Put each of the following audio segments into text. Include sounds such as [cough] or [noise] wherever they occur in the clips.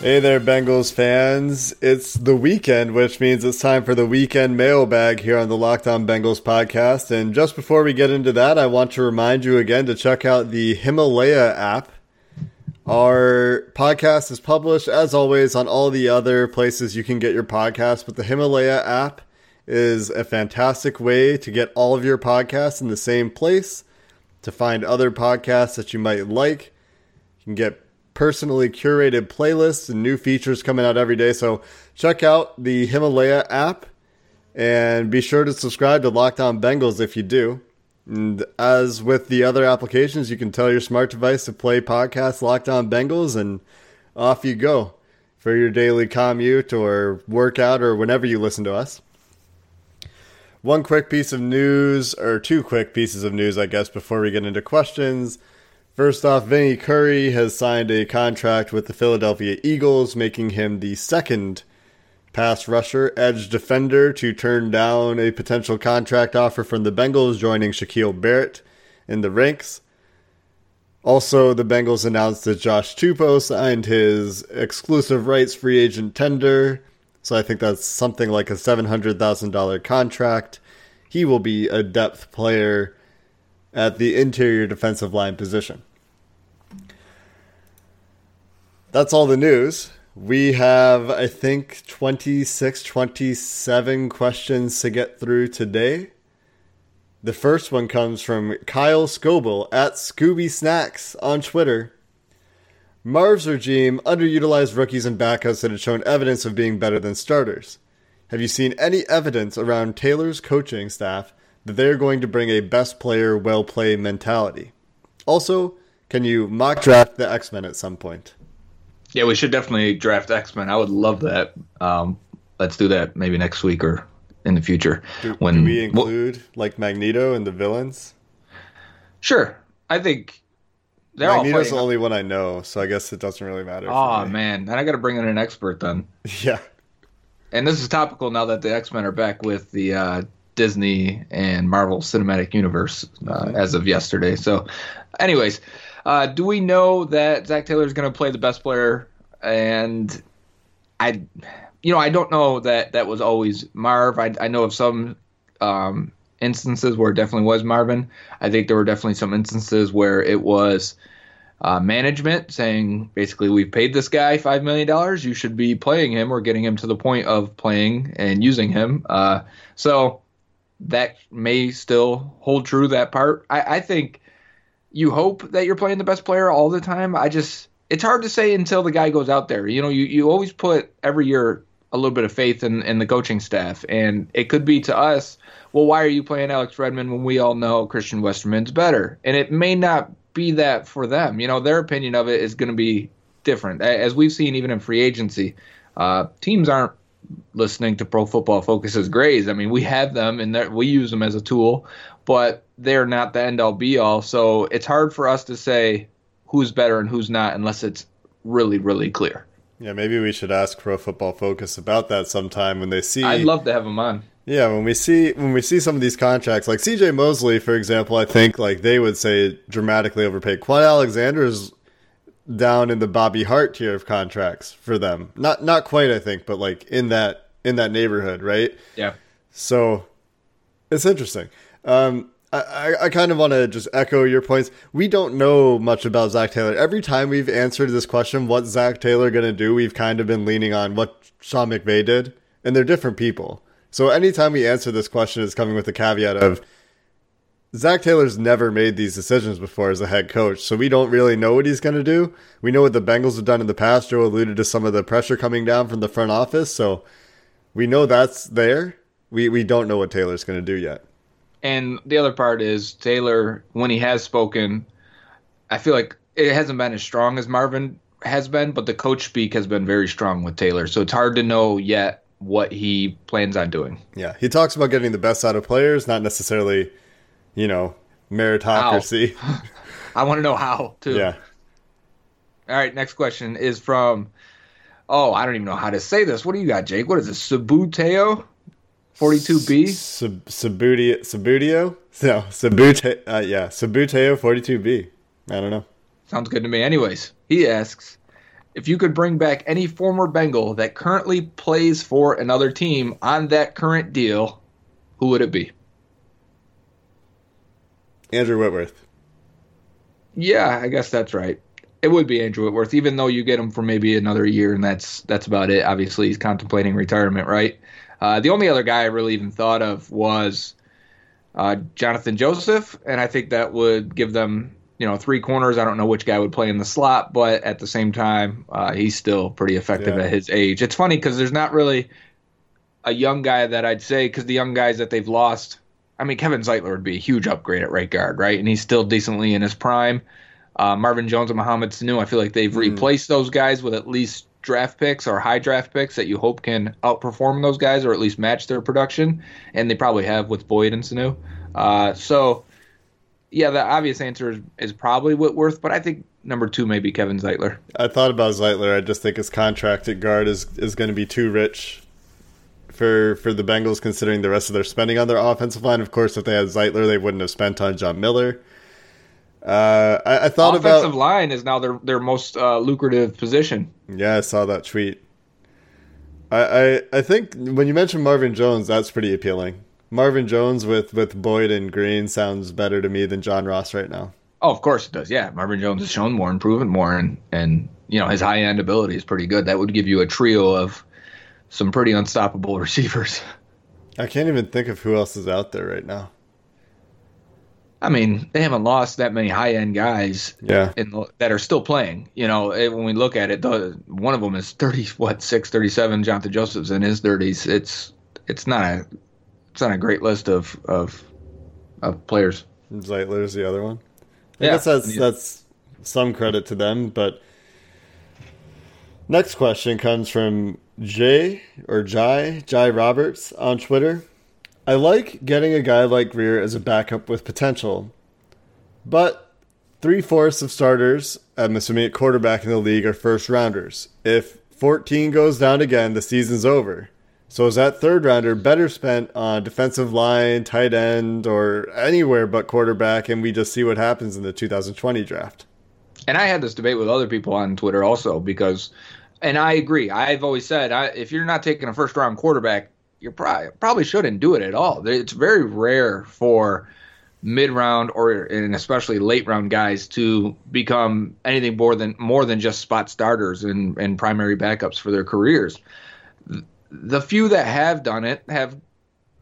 Hey there, Bengals fans. It's the weekend, which means it's time for the weekend mailbag here on the Locked On Bengals podcast. And just before we get into that, I want to remind you again to check out the Himalaya app. Our podcast is published, as always, on all the other places you can get your podcast, but the Himalaya app is a fantastic way to get all of your podcasts in the same place, to find other podcasts that you might like. You can get personally curated playlists and new features coming out every day. So check out the Himalaya app and be sure to subscribe to Locked On Bengals if you do. And as with the other applications, you can tell your smart device to play podcast Locked On Bengals and off you go for your daily commute or workout or whenever you listen to us. One quick piece of news, or two quick pieces of news, I guess, before we get into questions. First off, Vinny Curry has signed a contract with the Philadelphia Eagles, making him the second pass rusher, edge defender to turn down a potential contract offer from the Bengals, joining Shaquille Barrett in the ranks. Also, the Bengals announced that Josh Tupou signed his exclusive rights free agent tender. So I think that's something like a $700,000 contract. He will be a depth player at the interior defensive line position. That's all the news. We have, I think, 26, 27 questions to get through today. The first one comes from Kyle Scoble at Scooby Snacks on Twitter. Marv's regime underutilized rookies and backups that had shown evidence of being better than starters. Have you seen any evidence around Taylor's coaching staff that they are going to bring a best player, well play mentality? Also, can you mock draft the X Men at some point? Yeah, we should definitely draft X Men. I would love that. Um, let's do that maybe next week or in the future. Do, when do we include well, like Magneto and the villains? Sure, I think they're Magneto's the only one I know, so I guess it doesn't really matter. Oh man, then I got to bring in an expert then. [laughs] Yeah, and this is topical now that the X Men are back with the uh, Disney and Marvel Cinematic Universe uh, mm-hmm. as of yesterday. So, anyways, uh, do we know that Zac Taylor is going to play the best player? And I, you know, I don't know that that was always Marv. I, I know of some um, instances where it definitely was Marvin. I think there were definitely some instances where it was uh, management saying basically we've paid this guy five million dollars. You should be playing him or getting him to the point of playing and using him. Uh, so that may still hold true. That part, I, I think you hope that you're playing the best player all the time. I just it's hard to say until the guy goes out there. You know, you, you always put every year a little bit of faith in, in the coaching staff. And it could be to us, well, why are you playing Alex Redmond when we all know Christian Westerman's better? And it may not be that for them. You know, their opinion of it is going to be different. As we've seen even in free agency, uh, teams aren't listening to Pro Football Focus's grades. I mean, we have them and we use them as a tool, but they're not the end all be all. So it's hard for us to say who's better and who's not unless it's really, really clear. Yeah, maybe we should ask Pro Football Focus about that sometime when they see. I'd love to have them on. Yeah, when we see when we see some of these contracts, like C.J. Mosley, for example, I think like they would say dramatically overpaid. Kwon Alexander is down in the Bobby Hart tier of contracts for them. Not not quite, I think, but like in that in that neighborhood, right? Yeah. So it's interesting. Um, I, I kind of want to just echo your points. We don't know much about Zac Taylor. Every time we've answered this question, what Zac Taylor going to do, we've kind of been leaning on what Sean McVay did, and they're different people. So anytime we answer this question, it's coming with the caveat of Zac Taylor's never made these decisions before as a head coach, so we don't really know what he's going to do. We know what the Bengals have done in the past. Joe alluded to some of the pressure coming down from the front office, so we know that's there. We we don't know what Taylor's going to do yet. And the other part is Taylor, when he has spoken, I feel like it hasn't been as strong as Marvin has been, but the coach speak has been very strong with Taylor. So it's hard to know yet what he plans on doing. Yeah, he talks about getting the best out of players, not necessarily you know, meritocracy. [laughs] I want to know how too. Yeah. All right, next question is from Oh, I don't even know how to say this. What do you got, Jake? What is this? Sabuteo? 42B? Sub-? Sabudio? No, Sabute, uh, yeah, Sabuteo 42B. I don't know. Sounds good to me. Anyways, he asks if you could bring back any former Bengal that currently plays for another team on that current deal, who would it be? Andrew Whitworth. Yeah, I guess that's right. It would be Andrew Whitworth, even though you get him for maybe another year, and that's that's about it. Obviously, he's contemplating retirement, right? Uh, the only other guy I really even thought of was uh, Jonathan Joseph, and I think that would give them, you know, three corners. I don't know which guy would play in the slot, but at the same time, uh, he's still pretty effective yeah. at his age. It's funny because there's not really a young guy that I'd say because the young guys that they've lost I mean, Kevin Zeitler would be a huge upgrade at right guard, right? And he's still decently in his prime. Uh, Marvin Jones and Mohamed Sanu, I feel like they've mm. replaced those guys with at least draft picks or high draft picks that you hope can outperform those guys or at least match their production. And they probably have with Boyd and Sanu. Uh, so, yeah, the obvious answer is, is probably Whitworth, but I think number two may be Kevin Zeitler. I thought about Zeitler. I just think his contract at guard is, is going to be too rich for for the Bengals, considering the rest of their spending on their offensive line. Of course, if they had Zeitler, they wouldn't have spent on John Miller. Uh, I, I, thought offensive about offensive line is now their their most uh, lucrative position. Yeah, I saw that tweet. I, I I think when you mentioned Marvin Jones, that's pretty appealing. Marvin Jones with with Boyd and Green sounds better to me than John Ross right now. Oh, of course it does. Yeah, Marvin Jones has shown more, and proven more, and and you know his high end ability is pretty good. That would give you a trio of some pretty unstoppable [laughs] receivers. I can't even think of who else is out there right now. I mean, they haven't lost that many high end guys, yeah, the, that are still playing. You know, it, when we look at it, the, one of them is thirty, what six, thirty seven. Jonathan Joseph's in his thirties. It's it's not a it's not a great list of of of players. Zeitler's the other one. I yeah. guess that's that's some credit to them, but next question comes from Jay or Jai, Jai Roberts on Twitter. I like getting a guy like Grier as a backup with potential, but three fourths of starters, I'm assuming at quarterback in the league, are first rounders. If 14 goes down again, the season's over. So is that third rounder better spent on defensive line, tight end, or anywhere but quarterback, and we just see what happens in the 2020 draft? And I had this debate with other people on Twitter also because and I agree. I've always said I, if you're not taking a first round quarterback, you probably probably shouldn't do it at all. It's very rare for mid round or and especially late round guys to become anything more than more than just spot starters and, and primary backups for their careers. The few that have done it have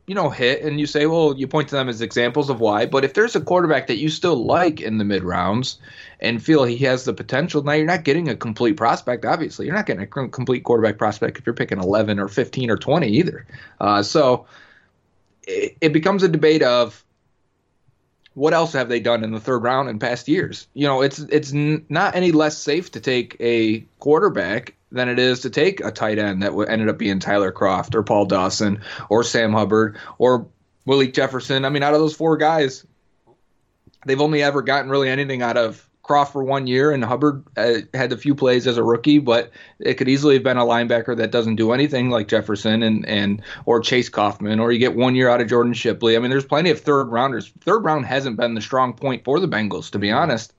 you know, hit and you say, well, you point to them as examples of why. But if there's a quarterback that you still like in the mid rounds and feel he has the potential, now you're not getting a complete prospect. Obviously, you're not getting a complete quarterback prospect if you're picking 11 or 15 or 20 either. Uh, so it, it becomes a debate of what else have they done in the third round in past years? You know, it's it's n- not any less safe to take a quarterback than it is to take a tight end that ended up being Tyler Kroft or Paul Dawson or Sam Hubbard or Willie Jefferson. I mean, out of those four guys, they've only ever gotten really anything out of Kroft for one year, and Hubbard uh, had a few plays as a rookie, but it could easily have been a linebacker that doesn't do anything like Jefferson and and or Chase Coffman, or you get one year out of Jordan Shipley. I mean, there's plenty of third rounders. Third round hasn't been the strong point for the Bengals, to be honest.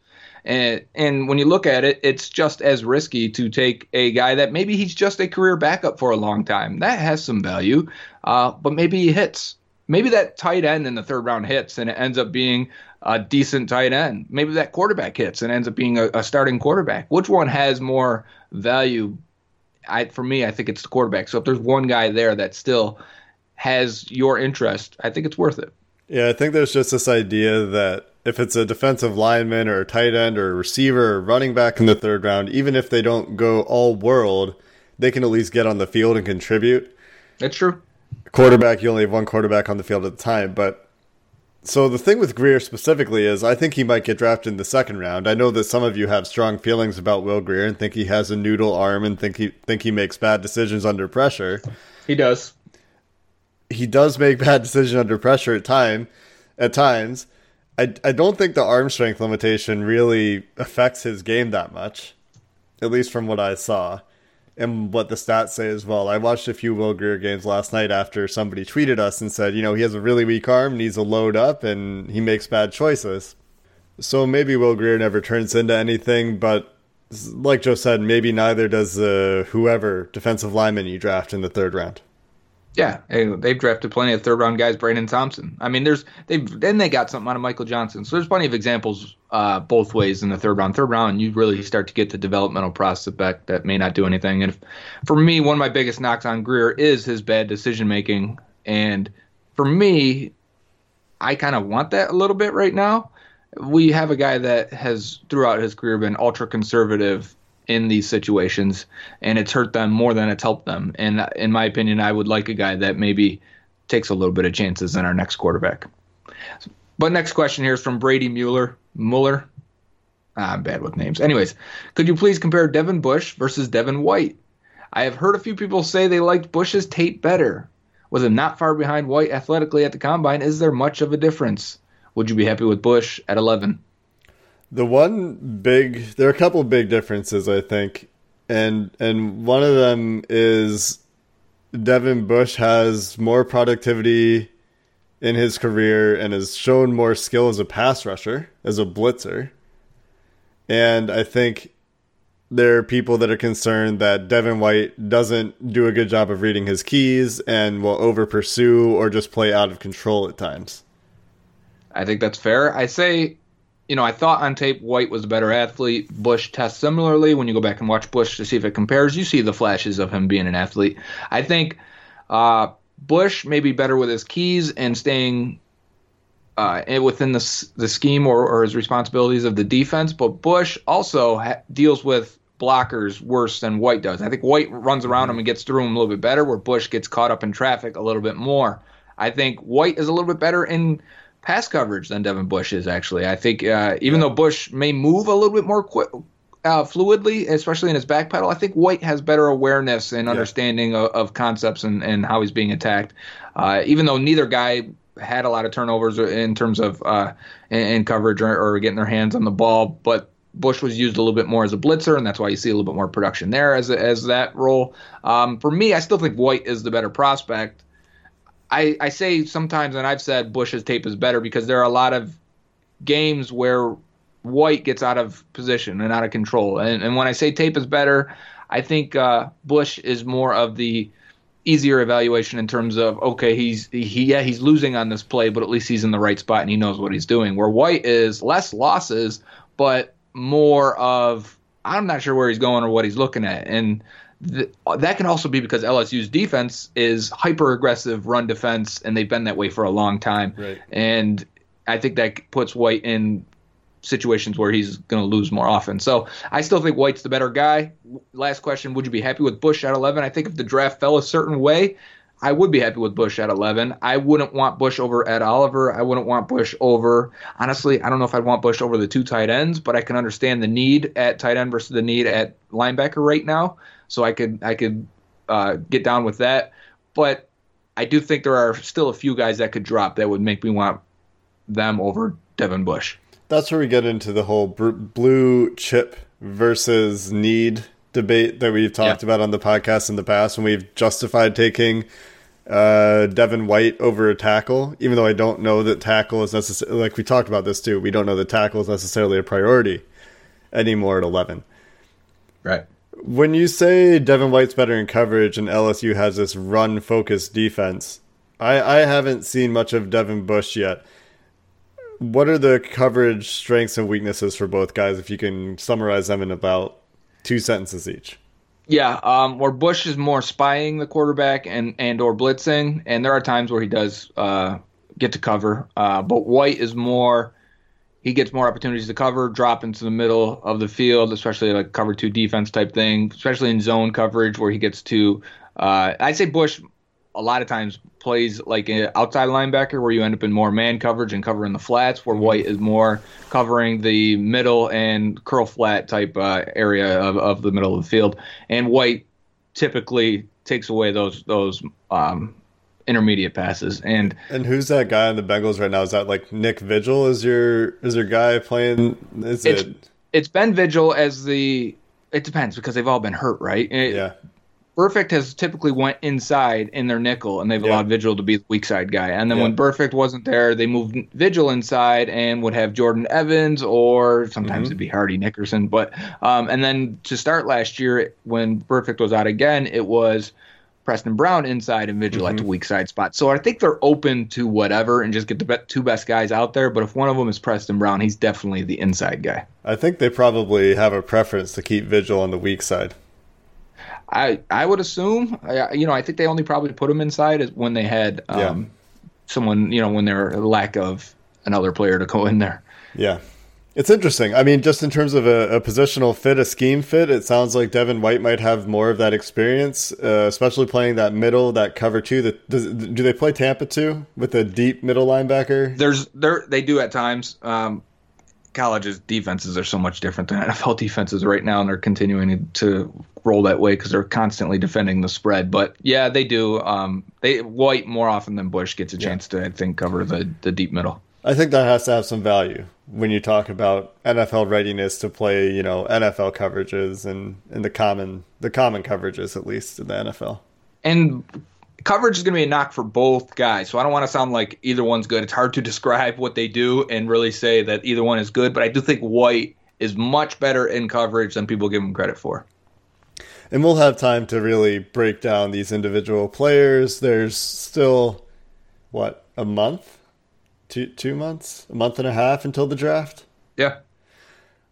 And and when you look at it, it's just as risky to take a guy that maybe he's just a career backup for a long time. That has some value, uh, but maybe he hits. maybe that tight end in the third round hits and it ends up being a decent tight end. Maybe that quarterback hits and ends up being a, a starting quarterback. Which one has more value? I, for me, I think it's the quarterback. So if there's one guy there that still has your interest, I think it's worth it. Yeah, I think there's just this idea that if it's a defensive lineman or a tight end or a receiver or running back in the third round, even if they don't go all world, they can at least get on the field and contribute. That's true. Quarterback, you only have one quarterback on the field at the time, but so the thing with Grier specifically is I think he might get drafted in the second round. I know that some of you have strong feelings about Will Grier and think he has a noodle arm and think he think he makes bad decisions under pressure. He does. He does make [laughs] bad decisions under pressure at time at times. I, I don't think the arm strength limitation really affects his game that much, at least from what I saw and what the stats say as well. I watched a few Will Grier games last night after somebody tweeted us and said, you know, he has a really weak arm, needs to load up, and he makes bad choices. So maybe Will Grier never turns into anything, but like Joe said, maybe neither does uh, whoever defensive lineman you draft in the third round. Yeah, they've drafted plenty of third round guys. Brandon Thompson. I mean, there's they've then they got something out of Michael Johnson. So there's plenty of examples uh, both ways in the third round. Third round, you really start to get the developmental prospect that may not do anything. And if, for me, one of my biggest knocks on Grier is his bad decision making. And for me, I kind of want that a little bit right now. We have a guy that has throughout his career been ultra conservative in these situations, and it's hurt them more than it's helped them. And in my opinion, I would like a guy that maybe takes a little bit of chances in our next quarterback. But next question here is from Brady Mueller. Mueller. Ah, I'm bad with names. Anyways, could you please compare Devin Bush versus Devin White? I have heard a few people say they liked Bush's tape better. Was it not far behind White athletically at the combine? Is there much of a difference? Would you be happy with Bush at 11? The one big, there are a couple big differences, I think, and and one of them is Devin Bush has more productivity in his career and has shown more skill as a pass rusher, as a blitzer. And I think there are people that are concerned that Devin White doesn't do a good job of reading his keys and will over pursue or just play out of control at times. I think that's fair. I say you know, I thought on tape White was a better athlete. Bush tests similarly. When you go back and watch Bush to see if it compares, you see the flashes of him being an athlete. I think uh, Bush may be better with his keys and staying uh, within the the scheme or, or, his responsibilities of the defense. But Bush also ha- deals with blockers worse than White does. I think White runs around him and gets through him a little bit better, where Bush gets caught up in traffic a little bit more. I think White is a little bit better in pass coverage than Devin Bush is actually. I think uh, even though Bush may move a little bit more quick, uh, fluidly, especially in his back pedal, I think White has better awareness and understanding yeah. of, of, concepts and, and how he's being attacked. Uh, even though neither guy had a lot of turnovers in terms of uh, in, in, coverage or, or getting their hands on the ball, but Bush was used a little bit more as a blitzer, and that's why you see a little bit more production there as as that role. Um, for me, I still think White is the better prospect. I, I say sometimes, and I've said Bush's tape is better because there are a lot of games where White gets out of position and out of control. And, and when I say tape is better, I think uh, Bush is more of the easier evaluation in terms of okay, he's he yeah he's losing on this play, but at least he's in the right spot and he knows what he's doing. Where White is less losses, but more of I'm not sure where he's going or what he's looking at. And that can also be because LSU's defense is hyper aggressive run defense, and they've been that way for a long time. Right. And I think that puts White in situations where he's going to lose more often. So I still think White's the better guy. Last question: Would you be happy with Bush at 11? I think if the draft fell a certain way, I would be happy with Bush at 11. I wouldn't want Bush over Ed Oliver. I wouldn't want Bush over, honestly, I don't know if I'd want Bush over the two tight ends, but I can understand the need at tight end versus the need at linebacker right now so I could I could uh, get down with that. But I do think there are still a few guys that could drop that would make me want them over Devin Bush. That's where we get into the whole blue chip versus need debate that we've talked yeah. about on the podcast in the past, when we've justified taking uh, Devin White over a tackle, even though I don't know that tackle is necessarily like we talked about this too. We don't know that tackle is necessarily a priority anymore at eleven. Right. When you say Devin White's better in coverage and LSU has this run focused defense, I, I haven't seen much of Devin Bush yet. What are the coverage strengths and weaknesses for both guys? If you can summarize them in about two sentences each. Yeah, um, where Bush is more spying the quarterback and and or blitzing, and there are times where he does uh, get to cover. Uh, but White is more he gets more opportunities to cover, drop into the middle of the field, especially like cover two defense type thing, especially in zone coverage where he gets to. Uh, I'd say Bush a lot of times plays like an outside linebacker where you end up in more man coverage and covering the flats, where White is more covering the middle and curl flat type uh, area of, of the middle of the field. And White typically takes away those those um, intermediate passes. And and who's that guy on the Bengals right now? Is that like Nick Vigil? Is your is your guy playing? Is it's, it? It's Ben Vigil as the. It depends because they've all been hurt, right? It, Yeah. Burfict has typically went inside in their nickel, and they've Yeah. allowed Vigil to be the weak side guy. And then Yeah. when Burfict wasn't there, they moved Vigil inside and would have Jordan Evans or sometimes Mhm. it'd be Hardy Nickerson. But um, and then to start last year, when Burfict was out again, it was Preston Brown inside and Vigil at the weak side spot. So I think they're open to whatever and just get the be- two best guys out there. But if one of them is Preston Brown, he's definitely the inside guy. I think they probably have a preference to keep Vigil on the weak side. I I would assume, I- you know, I think they only probably put him inside when they had um, Yeah. someone, you know, when there a lack of another player to go in there. Yeah. It's interesting. I mean, just in terms of a, a positional fit, a scheme fit, it sounds like Devin White might have more of that experience, uh, especially playing that middle, that cover two. That does, do they play Tampa 2 with a deep middle linebacker? There's there they do at times. Um, college's defenses are so much different than [laughs] NFL defenses right now, and they're continuing to roll that way because they're constantly defending the spread. But yeah, they do. Um, they White more often than Bush gets a chance to I think cover the the deep middle. I think that has to have some value when you talk about NFL readiness to play, you know, NFL coverages and, and the common the common coverages at least in the NFL. and coverage is going to be a knock for both guys. So I don't want to sound like either one's good. It's hard to describe what they do and really say that either one is good. But I do think White is much better in coverage than people give him credit for. And we'll have time to really break down these individual players. There's still what, a month? Two two months? A month and a half until the draft? Yeah.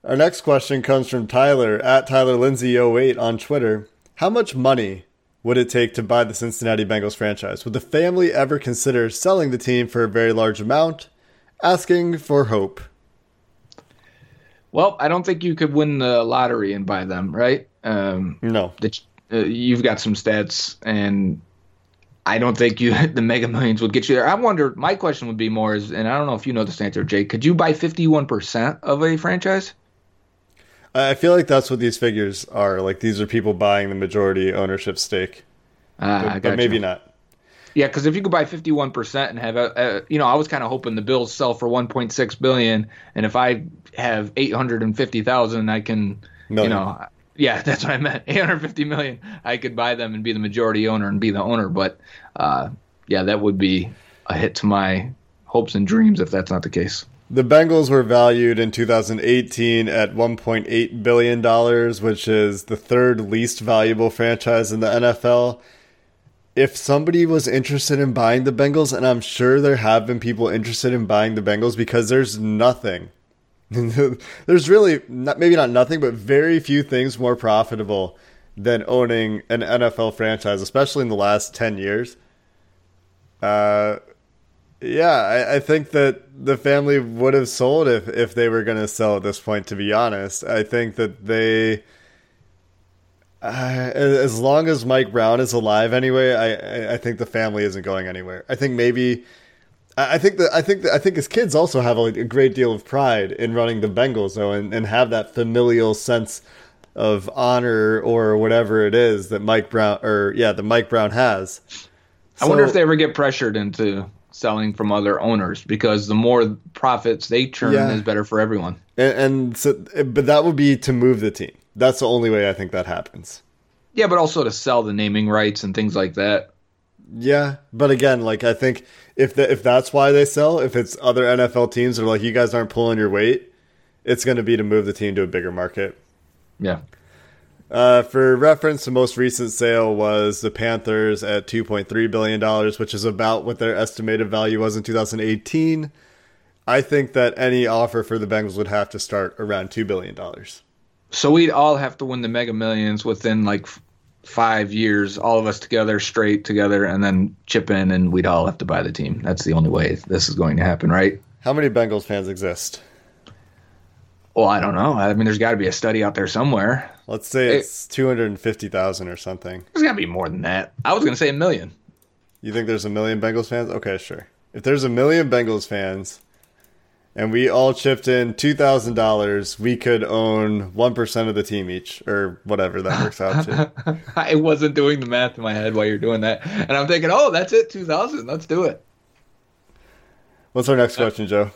Our next question comes from Tyler at Tyler Lindsay 08 on Twitter. How much money would it take to buy the Cincinnati Bengals franchise? Would the family ever consider selling the team for a very large amount? Asking for hope. Well, I don't think you could win the lottery and buy them, right? Um, No. that uh, you've got some stats, and I don't think you [laughs] the Mega Millions would get you there. I wonder. My question would be more is, and I don't know if you know this answer, Jake. Could you buy fifty one percent of a franchise? I feel like that's what these figures are. Like these are people buying the majority ownership stake. Uh, But, but maybe not. Yeah, because if you could buy fifty one percent and have a, a, you know, I was kind of hoping the Bills sell for one point six billion, and if I have eight hundred and fifty thousand, I can, Million. you know, yeah, [laughs] that's what I meant, eight hundred fifty million. I could buy them and be the majority owner and be the owner, but uh, yeah, that would be a hit to my hopes and dreams if that's not the case. The Bengals were valued in 2018 at 1.8 billion dollars, which is the third least valuable franchise in the NFL. If somebody was interested in buying the Bengals, and I'm sure there have been people interested in buying the Bengals because there's nothing. [laughs] there's really not, maybe not nothing, but very few things more profitable than owning an NFL franchise, especially in the last 10 years. Uh, yeah, I, I think that the family would have sold if, if they were going to sell at this point, to be honest. I think that they. Uh, as long as Mike Brown is alive, anyway, I, I- I think the family isn't going anywhere. I think maybe, I I think that I think that I think his kids also have a, a great deal of pride in running the Bengals, though, and, and have that familial sense of honor or whatever it is that Mike Brown or yeah, that Mike Brown has. I wonder if they ever get pressured into selling from other owners because the more profits they churn Yeah. is better for everyone. And, and so, but that would be to move the team. That's the only way I think that happens. Yeah, but also to sell the naming rights and things like that. Yeah, but again, like I think if the, if that's why they sell, if it's other NFL teams that are like you guys aren't pulling your weight, it's going to be to move the team to a bigger market. Yeah. Uh, for reference, the most recent sale was the Panthers at $2.3 billion, which is about what their estimated value was in 2018. I think that any offer for the Bengals would have to start around $2 billion. So we'd all have to win the Mega Millions within like five years, all of us together, straight together, and then chip in, and we'd all have to buy the team. That's the only way this is going to happen, right? How many Bengals fans exist? Well, I don't know. I mean, there's got to be a study out there somewhere. Let's say it's 250,000 or something. There's got to be more than that. I was going to say a million. You think there's a million Bengals fans? Okay, sure. If there's a million Bengals fans and we all chipped in $2,000, we could own 1% of the team each or whatever that works out to. [laughs] I wasn't doing the math in my head while you're doing that. And I'm thinking, oh, that's it, 2000. Let's do it. What's our next uh, question, Joe?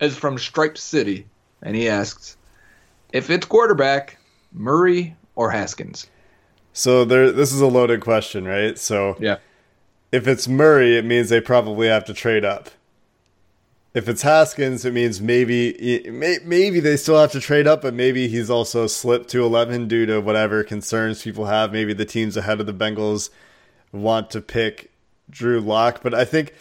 Is from Stripe City. And he asks, if it's quarterback, Murray or Haskins? So there this is a loaded question, right? So Yeah. if it's Murray, it means they probably have to trade up. If it's Haskins, it means maybe maybe they still have to trade up, but maybe he's also slipped to 11 due to whatever concerns people have. Maybe the teams ahead of the Bengals want to pick Drew Lock, but I think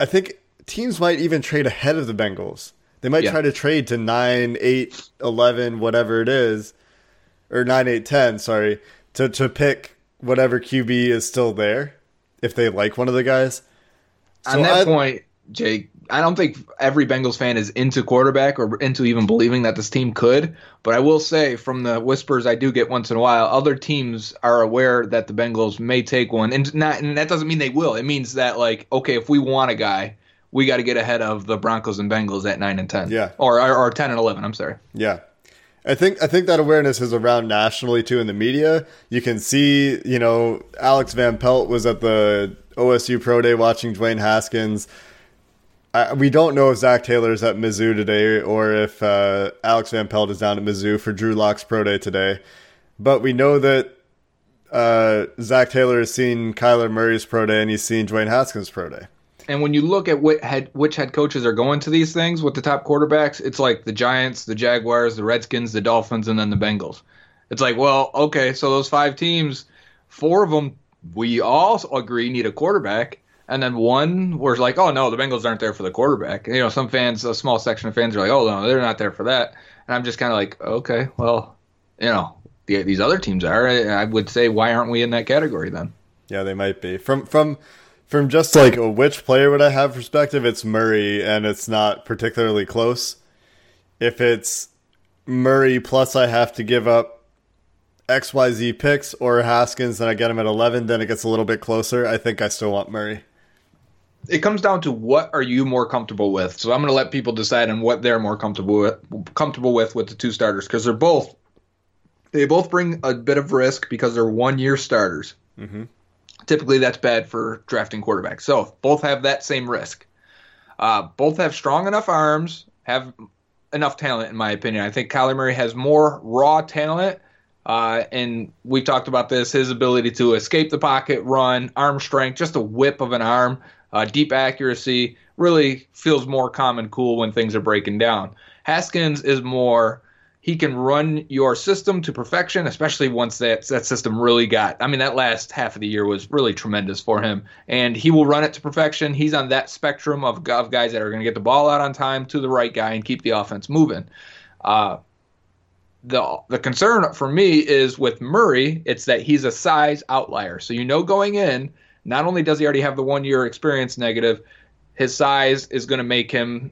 I think teams might even trade ahead of the Bengals. They might Yeah. try to trade to 9, 8, 11, whatever it is, or 9, 8, 10, sorry, to, to pick whatever QB is still there if they like one of the guys. On that I- point, Jake, I don't think every Bengals fan is into quarterback or into even believing that this team could. But I will say, from the whispers I do get once in a while, other teams are aware that the Bengals may take one, and not, and that doesn't mean they will. It means that like, okay, if we want a guy, we got to get ahead of the Broncos and Bengals at nine and ten, Yeah. or or, or ten and eleven. I'm sorry. Yeah. I think I think that awareness is around nationally too in the media. You can see, you know, Alex Van Pelt was at the OSU Pro Day watching Dwayne Haskins. I, we don't know if Zac Taylor is at Mizzou today or if uh, Alex Van Pelt is down at Mizzou for Drew Lock's Pro Day today, but we know that uh, Zac Taylor has seen Kyler Murray's Pro Day and he's seen Dwayne Haskins' Pro Day. And when you look at what head, which head coaches are going to these things with the top quarterbacks, it's like the Giants, the Jaguars, the Redskins, the Dolphins, and then the Bengals. It's like, well, okay, so those five teams, four of them we all agree need a quarterback, and then one was like, oh no, the Bengals aren't there for the quarterback. You know, some fans, a small section of fans are like, oh no, they're not there for that. And I'm just kind of like, okay, well, you know, the, these other teams are. I, I would say, why aren't we in that category then? Yeah, they might be. From from from just like a which player would I have perspective, it's Murray and it's not particularly close. If it's Murray plus I have to give up XYZ picks or Haskins and I get him at 11, then it gets a little bit closer. I think I still want Murray. it comes down to what are you more comfortable with. So I'm going to let people decide on what they're more comfortable with, comfortable with with the two starters because they're both they both bring a bit of risk because they're one year starters. Mm-hmm. Typically, that's bad for drafting quarterbacks. So both have that same risk. Uh, both have strong enough arms, have enough talent, in my opinion. I think Kyler Murray has more raw talent. Uh, and we talked about this his ability to escape the pocket, run, arm strength, just a whip of an arm, uh, deep accuracy really feels more calm and cool when things are breaking down. Haskins is more he can run your system to perfection, especially once that that system really got. I mean, that last half of the year was really tremendous for him, and he will run it to perfection. He's on that spectrum of, of guys that are going to get the ball out on time to the right guy and keep the offense moving. Uh, the the concern for me is with Murray, it's that he's a size outlier. So you know going in, not only does he already have the one year experience negative, his size is going to make him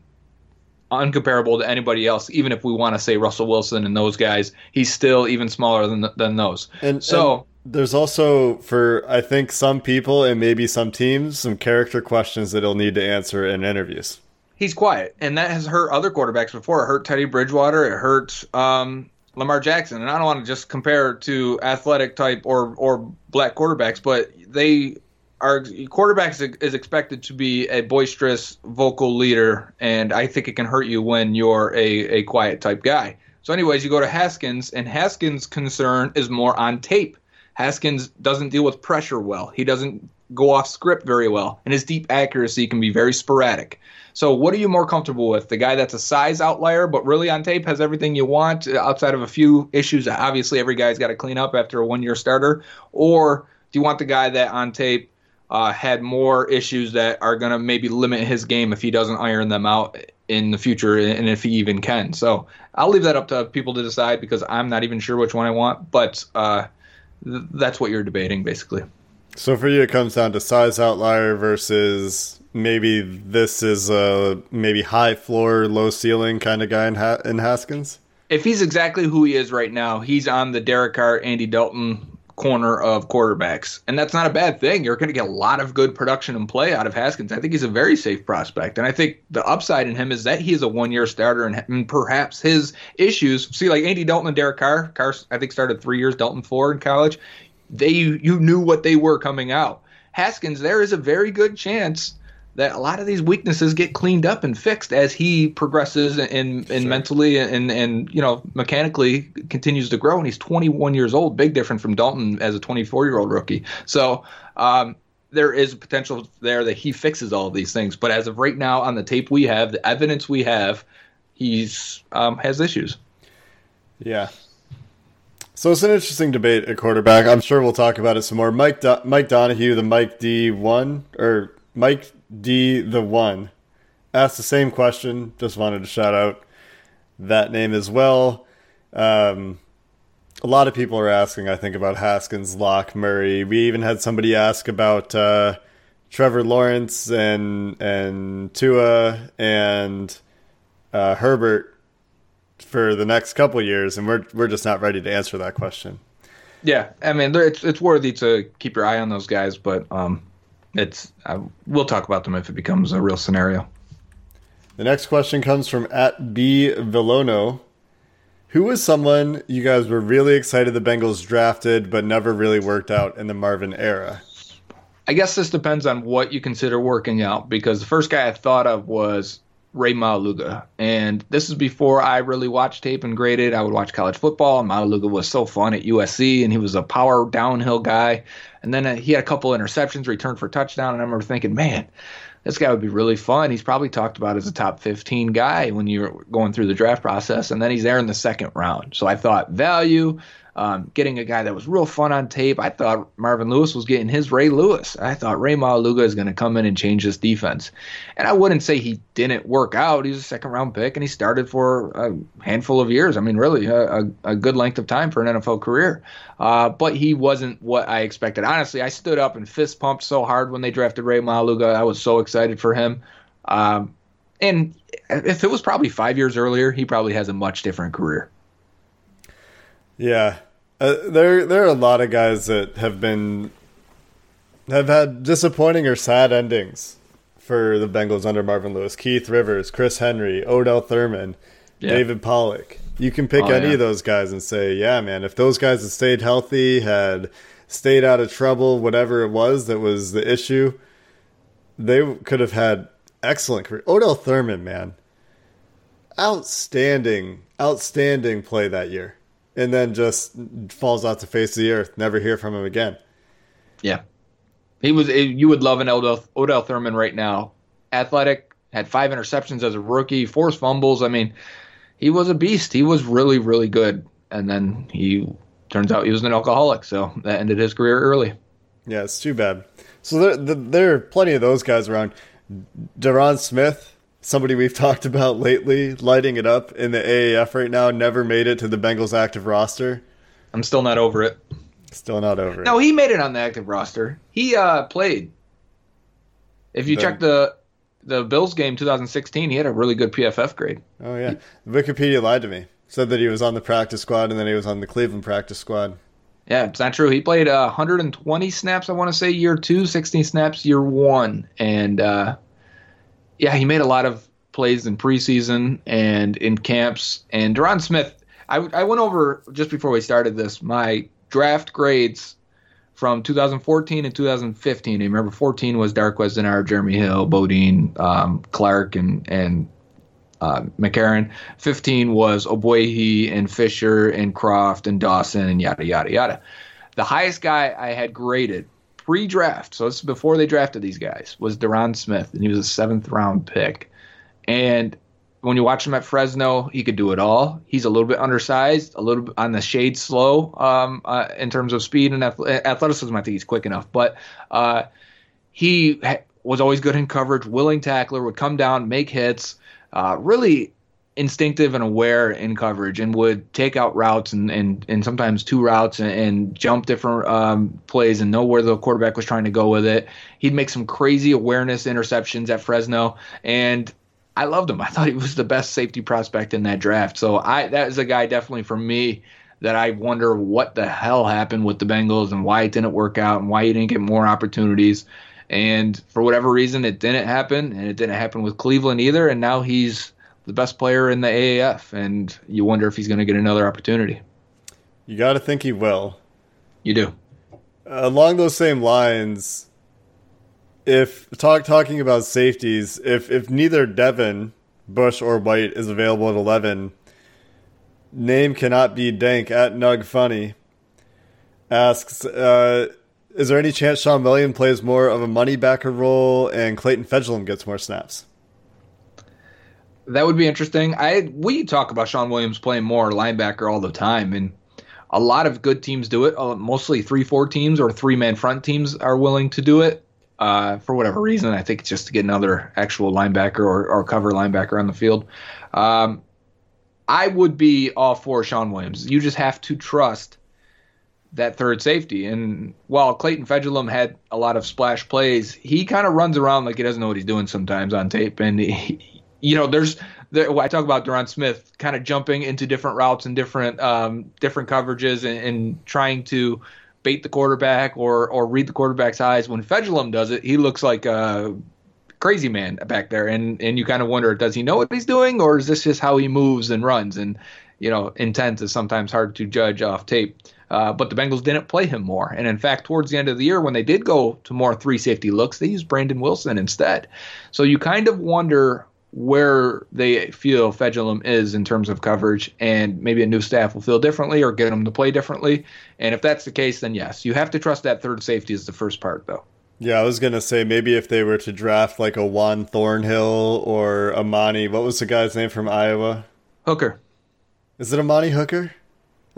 uncomparable to anybody else. Even if we want to say Russell Wilson and those guys, he's still even smaller than than those. And So- and there's also for I think some people and maybe some teams some character questions that he'll need to answer in interviews. He's quiet, and that has hurt other quarterbacks before. It hurt Teddy Bridgewater. It hurt um, Lamar Jackson. And I don't want to just compare to athletic type or or black quarterbacks, but they are quarterback is expected to be a boisterous vocal leader, and I think it can hurt you when you're a a quiet type guy. So, anyways, you go to Haskins, and Haskins' concern is more on tape. Haskins doesn't deal with pressure well. He doesn't go off script very well, and his deep accuracy can be very sporadic. So, what are you more comfortable with? The guy that's a size outlier, but really on tape has everything you want uh, outside of a few issues obviously every guy's got to clean up after a one year starter? Or do you want the guy that on tape uh, had more issues that are going to maybe limit his game if he doesn't iron them out in the future and if he even can? So, I'll leave that up to people to decide because I'm not even sure which one I want, but uh, th- that's what you're debating basically. So, for you, it comes down to size outlier versus maybe this is a maybe high floor, low ceiling kind of guy in, ha- in Haskins? If he's exactly who he is right now, he's on the Derek Carr, Andy Dalton corner of quarterbacks. And that's not a bad thing. You're going to get a lot of good production and play out of Haskins. I think he's a very safe prospect. And I think the upside in him is that he's a one year starter and, and, perhaps his issues. See, like Andy Dalton and Derek Carr, Carr, I think, started three years, Dalton four in college. They You knew what they were coming out. Haskins, there is a very good chance that a lot of these weaknesses get cleaned up and fixed as he progresses and, and sure. mentally and, and you know mechanically continues to grow and he's 21 years old big difference from dalton as a 24 year old rookie so um, there is potential there that he fixes all of these things but as of right now on the tape we have the evidence we have he's um, has issues yeah so it's an interesting debate at quarterback. I'm sure we'll talk about it some more. Mike Do- Mike Donahue, the Mike D one or Mike D the one asked the same question. Just wanted to shout out that name as well. Um, a lot of people are asking, I think, about Haskins, Lock, Murray. We even had somebody ask about uh, Trevor Lawrence and and Tua and uh, Herbert for the next couple years, and we're we're just not ready to answer that question. Yeah, I mean, it's it's worthy to keep your eye on those guys, but um, it's uh, we'll talk about them if it becomes a real scenario. The next question comes from at B Villono. Who was someone you guys were really excited the Bengals drafted, but never really worked out in the Marvin era? I guess this depends on what you consider working out because the first guy I thought of was Ray Maualuga. And this is before I really watched tape and graded. I would watch college football, and Maualuga was so fun at USC, and he was a power downhill guy. And then uh, he had a couple interceptions, returned for touchdown, and I remember thinking, man, this guy would be really fun. He's probably talked about as a top 15 guy when you're going through the draft process, and then he's there in the second round. So I thought value, um, getting a guy that was real fun on tape. I thought Marvin Lewis was getting his Ray Lewis. I thought Ray Maualuga is going to come in and change this defense. And I wouldn't say he didn't work out. He's a second round pick and he started for a handful of years. I mean, really, a, a, a good length of time for an NFL career. Uh, but he wasn't what I expected. Honestly, I stood up and fist pumped so hard when they drafted Ray Maualuga. I was so excited for him. Um, and if it was probably five years earlier, he probably has a much different career. Yeah, uh, there there are a lot of guys that have been have had disappointing or sad endings for the Bengals under Marvin Lewis. Keith Rivers, Chris Henry, Odell Thurman, yeah. David Pollack. You can pick oh, any yeah. of those guys and say, yeah, man, if those guys had stayed healthy, had stayed out of trouble, whatever it was that was the issue, they could have had excellent career. Odell Thurman, man, outstanding, outstanding play that year and then just falls off the face of the earth. Never hear from him again. Yeah, he was. You would love an Odell, Odell Thurman right now. Athletic, had five interceptions as a rookie, forced fumbles. I mean, he was a beast. He was really, really good. And then he turns out he was an alcoholic, so that ended his career early. Yeah, it's too bad. So there, there are plenty of those guys around. Derron Smith, somebody we've [laughs] talked about lately, lighting it up in the AAF right now, never made it to the Bengals active roster. I'm still not over it. Still not over it. No, he made it on the active roster. He uh, played. If you the, check the the Bills game 2016, he had a really good PFF grade. Oh yeah, Wikipedia lied to me. Said that he was on the practice squad and then he was on the Cleveland practice squad. Yeah, it's not true. He played uh, 120 snaps, I want to say, year two, 16 snaps, year one, and uh, yeah, he made a lot of plays in preseason and in camps. And Derron Smith, I, I went over just before we started this my draft grades from 2014 and 2015. I remember 14 was Darqueze Dennard, Jeremy Hill, Bodine, um, Clarke, and and uh, McCarron. 15 was Ogbuehi and Fisher and Kroft and Dawson and yada yada yada. The highest guy I had graded pre-draft, so this is before they drafted these guys, was Derron Smith, and he was a seventh round pick. And when you watch him at Fresno, he could do it all. He's a little bit undersized, a little bit on the shade slow um, uh, in terms of speed and athleticism. I think he's quick enough, but uh, he was always good in coverage, willing tackler, would come down, make hits. Uh, really instinctive and aware in coverage and would take out routes and, and, and sometimes two routes and, and jump different um, plays and know where the quarterback was trying to go with it. He'd make some crazy awareness interceptions at Fresno, and I loved him. I thought he was the best safety prospect in that draft. So I that is a guy definitely for me that I wonder what the hell happened with the Bengals and why it didn't work out and why he didn't get more opportunities. And for whatever reason, it didn't happen, and it didn't happen with Cleveland either. And now he's the best player in the AAF, and you wonder if he's going to get another opportunity. You got to think he will. You do. Along those same lines, if talk talking about safeties, if if neither Devin, Bush, or White is available at eleven, name cannot be dank at Nug Funny. Asks, uh, is there any chance Shawn Williams plays more of a money backer role and Clayton Fejedelem gets more snaps? That would be interesting. I we talk about Shawn Williams playing more linebacker all the time, and a lot of good teams do it. Uh, mostly three four teams or three man front teams are willing to do it uh, for whatever reason. I think it's just to get another actual linebacker or, or cover linebacker on the field. Um, I would be all for Shawn Williams. You just have to trust that third safety. And while Clayton Fejedelem had a lot of splash plays, he kind of runs around like he doesn't know what he's doing sometimes on tape. And he, you know, there's there, I talk about Derron Smith kind of jumping into different routes and different um, different coverages and, and, trying to bait the quarterback or or read the quarterback's eyes. When Fejedelem does it, he looks like a crazy man back there, and and you kind of wonder, does he know what he's doing, or is this just how he moves and runs? And you know, intent is sometimes hard to judge off tape. Uh, but the Bengals didn't play him more. And in fact, towards the end of the year, when they did go to more three safety looks, they used Brandon Wilson instead. So you kind of wonder where they feel Fejedelem is in terms of coverage, and maybe a new staff will feel differently or get them to play differently. And if that's the case, then yes, you have to trust that third safety is the first part, though. Yeah, I was gonna say maybe if they were to draft like a Juan Thornhill or Amani, what was the guy's name from Iowa? Hooker. Is it Amani Hooker?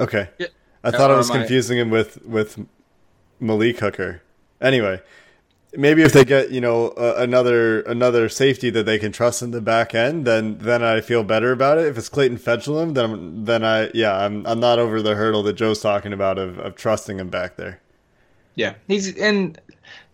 Okay. Yeah. I thought I was confusing him with with Malik Hooker. Anyway, maybe if they get you know uh, another another safety that they can trust in the back end, then then I feel better about it. If it's Clayton Fejedelem, then then I yeah I'm I'm not over the hurdle that Joe's talking about of of trusting him back there. Yeah, he's and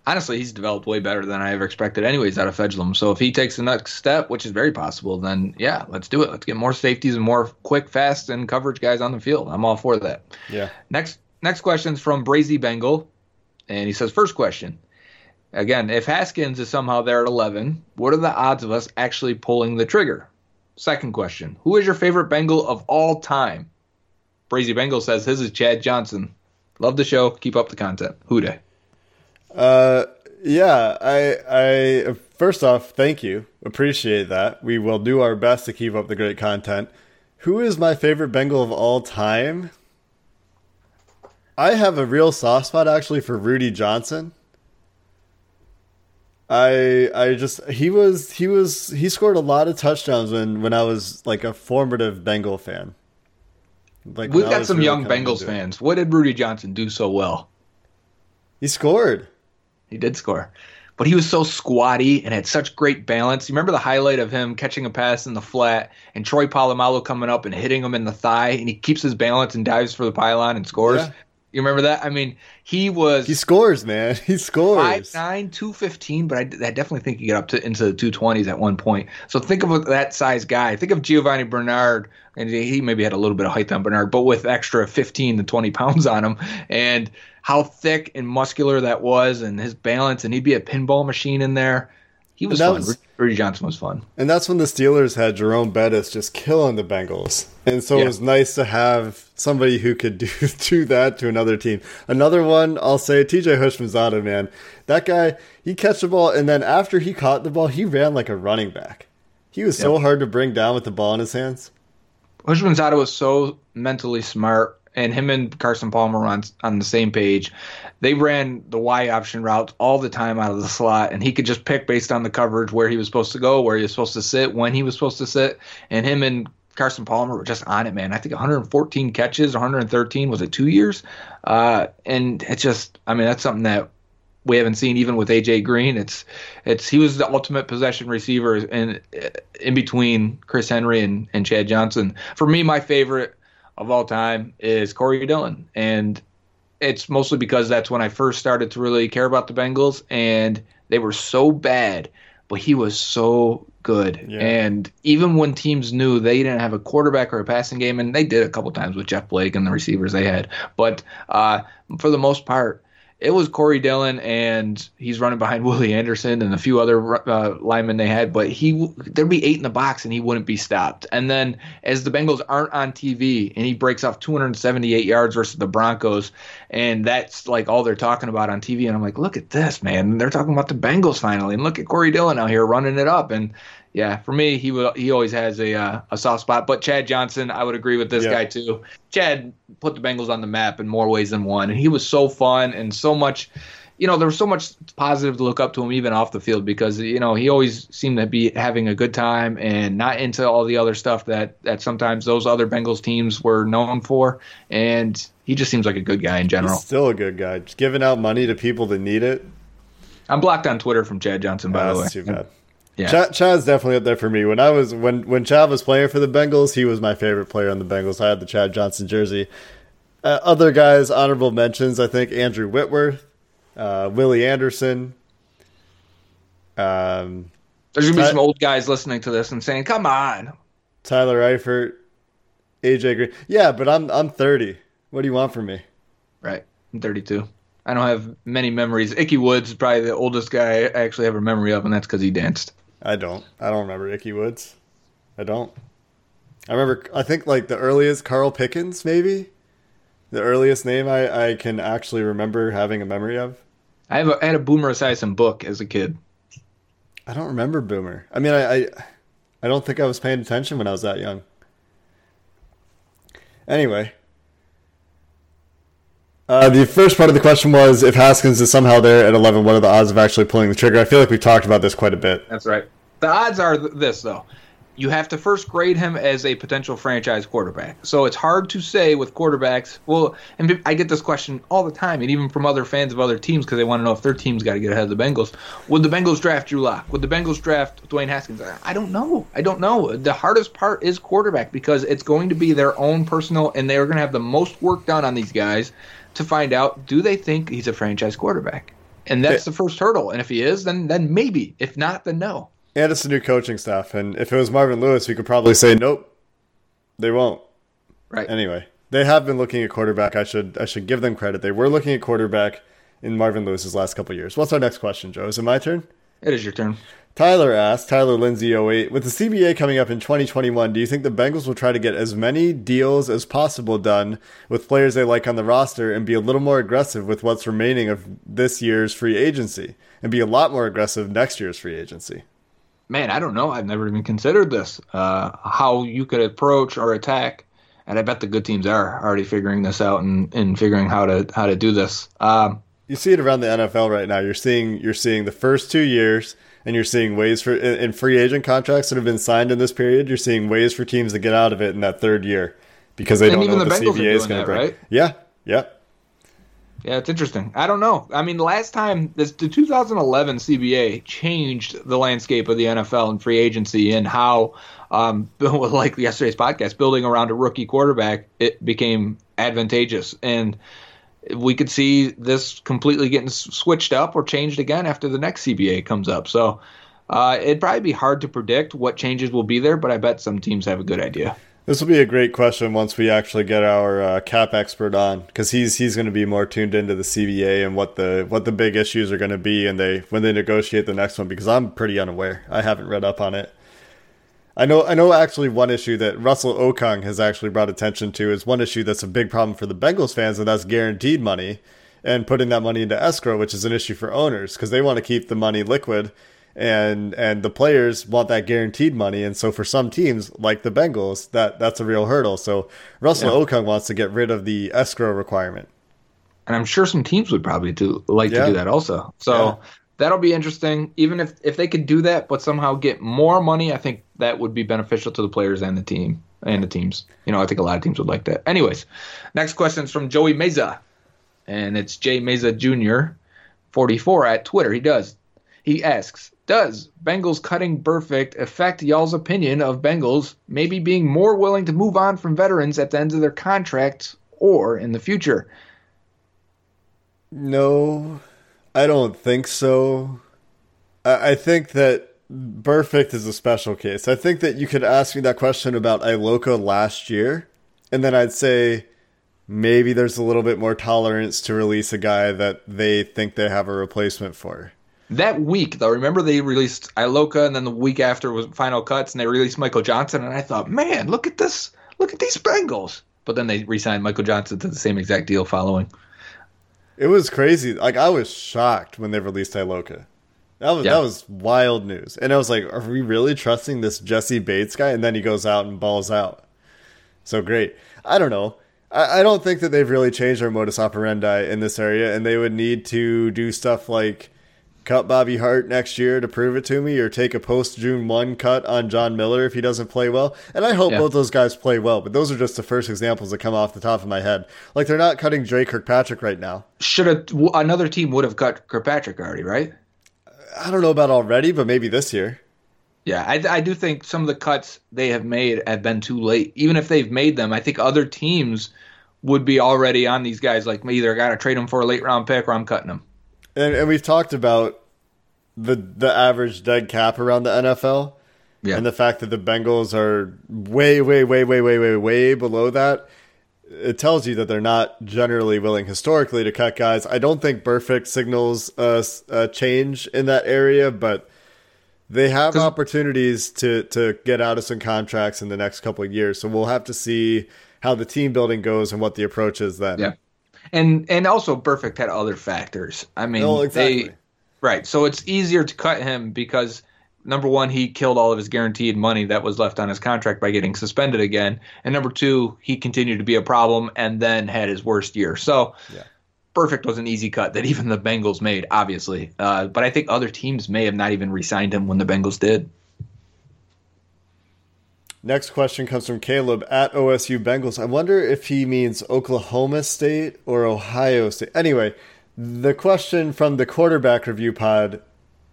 honestly he's developed way better than I ever expected. Anyways, out of Fejedelem. So if he takes the next step, which is very possible, then yeah, let's do it. Let's get more safeties and more quick, fast, and coverage guys on the field. I'm all for that. Yeah. Next next question is from Brazy Bengal, and he says first question. Again, if Haskins is somehow there at 11, what are the odds of us actually pulling the trigger? Second question Who is your favorite Bengal of all time? Brazy Bengal says his is Chad Johnson. Love the show. Keep up the content. Who Dey? Uh, yeah, I, I, first off, thank you. Appreciate that. We will do our best to keep up the great content. Who is my favorite Bengal of all time? I have a real soft spot actually for Rudi Johnson. I I just he was he was he scored a lot of touchdowns when when I was like a formative Bengal fan. Like we've got some really young Bengals fans. What did Rudi Johnson do so well? He scored. He did score. But he was so squatty and had such great balance. You remember the highlight of him catching a pass in the flat and Troy Polamalu coming up and hitting him in the thigh, and he keeps his balance and dives for the pylon and scores. Yeah. You remember that? I mean, he was. He scores, man. [laughs] He scores. Five nine, two fifteen, but I, I definitely think he got up to into the two twenties at one point. So think of that size guy. Think of Giovani Bernard, and he maybe had a little bit of height on Bernard, but with extra fifteen to twenty pounds on him, and how thick and muscular that was, and his balance, and he'd be a pinball machine in there. He was fun. Was, Rudi Johnson was fun. And that's when the Steelers had Jerome Bettis just killing the Bengals. And so yeah. it was nice to have somebody who could [laughs] do, do that to another team. Another one, I'll say, TJ Houshmandzadeh, man. That guy, he catch the ball, and then after he caught the ball, he ran like a running back. He was yep. so hard to bring down with the ball in his hands. Houshmandzadeh was so mentally smart and him and Carson Palmer were on on the same page. They ran the Y option route all the time out of the slot, and he could just pick based on the coverage where he was supposed to go, where he was supposed to sit, when he was supposed to sit, and him and Carson Palmer were just on it, man. I think 114 catches, 113 was it two years, uh, and it's just, I mean, that's something that we haven't seen even with AJ Green. It's it's he was the ultimate possession receiver in in between Chris Henry and, and Chad Johnson. For me, my favorite of all time is Corey Dillon, and it's mostly because that's when I first started to really care about the Bengals, and they were so bad, but he was so good. Yeah. And even when teams knew they didn't have a quarterback or a passing game, and they did a couple times with Jeff Blake and the receivers they had, but uh, for the most part, it was Corey Dillon, and he's running behind [laughs] Willie Anderson and a few other uh, linemen they had. But he there'd be eight in the box, and he wouldn't be stopped. And then as the Bengals aren't on TV, and he breaks off 278 yards versus the Broncos, and that's like all they're talking about on TV. And I'm like, look at this, man! They're talking about the Bengals finally, and look at Corey Dillon out here running it up. And yeah, for me, he will. He always has a uh, a soft spot. But Chad Johnson, I would agree with this yeah. guy too. Chad put the Bengals on the map in more ways than one, and he was so fun and so much. You know, there was so much positive to look up to him even off the field because you know he always seemed to be having a good time and not into all the other stuff that that sometimes those other Bengals teams were known for. And he just seems like a good guy in general. He's still a good guy, just giving out money to people that need it. I'm blocked on Twitter from Chad Johnson, by oh, the way. Too bad. Yeah, Ch- Chad's definitely up there for me. When I was when when Chad was playing for the Bengals, he was my favorite player on the Bengals. I had the Chad Johnson jersey. Uh, other guys, honorable mentions. I think Andrew Whitworth, uh, Willie Anderson. Um, There's gonna be Ty- some old guys listening to this and saying, "Come on." Tyler Eifert, AJ Green. Yeah, but I'm I'm 30. What do you want from me? Right, I'm 32. I don't have many memories. Ickey Woods is probably the oldest guy I actually have a memory of, and that's because he danced. I don't. I don't remember Ickey Woods. I don't. I remember. I think like the earliest Carl Pickens, maybe the earliest name I, I can actually remember having a memory of. I have a, I had a Boomer Esiason book as a kid. I don't remember Boomer. I mean, I, I I don't think I was paying attention when I was that young. Anyway, uh, the first part of the question was if Haskins is somehow there at 11, what are the odds of actually pulling the trigger? I feel like we've talked about this quite a bit. That's right. The odds are this, though. You have to first grade him as a potential franchise quarterback. So it's hard to say with quarterbacks. Well, and I get this question all the time, and even from other fans of other teams because they want to know if their team's got to get ahead of the Bengals. Would the Bengals draft Drew Lock? Would the Bengals draft Dwayne Haskins? I don't know. I don't know. The hardest part is quarterback because it's going to be their own personal, and they're going to have the most work done on these guys to find out do they think he's a franchise quarterback? And that's the first hurdle. And if he is, then then maybe. If not, then no. And it's a new coaching staff. And if it was Marvin Lewis, we could probably say nope. They won't. Right. Anyway, they have been looking at quarterback. I should I should give them credit. They were looking at quarterback in Marvin Lewis's last couple years. What's our next question, Joe? Is it my turn? It is your turn. Tyler asked, Tyler Lindsay 08, with the CBA coming up in 2021, do you think the Bengals will try to get as many deals as possible done with players they like on the roster and be a little more aggressive with what's remaining of this year's free agency and be a lot more aggressive next year's free agency? Man, I don't know. I've never even considered this. Uh, how you could approach or attack, and I bet the good teams are already figuring this out and, and figuring how to how to do this. Um, you see it around the NFL right now. You're seeing you're seeing the first two years and you're seeing ways for in free agent contracts that have been signed in this period. You're seeing ways for teams to get out of it in that third year because they and don't know what the, the CBA is going to bring. Right? Yeah, yeah, yeah. It's interesting. I don't know. I mean, the last time this the 2011 CBA changed the landscape of the NFL and free agency and how, um, [laughs] like yesterday's podcast, building around a rookie quarterback, it became advantageous and we could see this completely getting switched up or changed again after the next CBA comes up. So uh, it'd probably be hard to predict what changes will be there, but I bet some teams have a good idea. This will be a great question once we actually get our uh, cap expert on, because he's he's going to be more tuned into the CBA and what the what the big issues are going to be, and they when they negotiate the next one. Because I'm pretty unaware, I haven't read up on it. I know I know actually one issue that Russell Okung has actually brought attention to is one issue that's a big problem for the Bengals fans, and that's guaranteed money and putting that money into escrow, which is an issue for owners because they want to keep the money liquid and and the players want that guaranteed money and so for some teams like the Bengals that that's a real hurdle so Russell yeah. Okung wants to get rid of the escrow requirement and I'm sure some teams would probably do like yeah. to do that also so yeah. That'll be interesting even if if they could do that but somehow get more money I think that would be beneficial to the players and the team and the teams you know I think a lot of teams would like that anyways next question is from Joey Meza and it's Jay Meza Jr. 44 at Twitter he does he asks, does Bengals cutting Burfict affect y'all's opinion of Bengals maybe being more willing to move on from veterans at the end of their contracts or in the future? No, I don't think so. I, I think that Burfict is a special case. I think that you could ask me that question about Iloka last year, and then I'd say maybe there's a little bit more tolerance to release a guy that they think they have a replacement for. That week, though, remember they released Iloka, and then the week after was Final Cuts, and they released Michael Johnson, and I thought, man, look at this, look at these Bengals. But then they re-signed Michael Johnson to the same exact deal following. It was crazy. Like I was shocked when they released Iloka. That was yeah. that was wild news, and I was like, are we really trusting this Jessie Bates guy? And then he goes out and balls out. So great. I don't know. I, I don't think that they've really changed their modus operandi in this area, and they would need to do stuff like cut Bobby Hart next year to prove it to me, or take a post June one cut on John Miller if he doesn't play well. And I hope yeah. both those guys play well, but those are just the first examples that come off the top of my head. Like they're not cutting Dre Kirkpatrick right now. Should have another team would have cut Kirkpatrick already, right? I don't know about already, but maybe this year. Yeah, I, I do think some of the cuts they have made have been too late. Even if they've made them, I think other teams would be already on these guys. Like, me, either I got to trade them for a late round pick or I'm cutting them. And, and we've talked about the the average dead cap around the NFL, yeah. and the fact that the Bengals are way, way, way, way, way, way, way below that. It tells you that they're not generally willing historically to cut guys. I don't think Burfict signals a, a change in that area, but they have opportunities to to get out of some contracts in the next couple of years. So we'll have to see how the team building goes and what the approach is then. Yeah and and also Burfict had other factors. I mean, no, exactly. they right. So it's easier to cut him because number one, he killed all of his guaranteed money that was left on his contract by getting suspended again, and number two, he continued to be a problem and then had his worst year. So. Yeah. Burfict was an easy cut that even the Bengals made, obviously. Uh, but I think other teams may have not even re signed him when the Bengals did. Next question comes from Caleb at OSU Bengals. I wonder if he means Oklahoma State or Ohio State. Anyway, the question from the quarterback review pod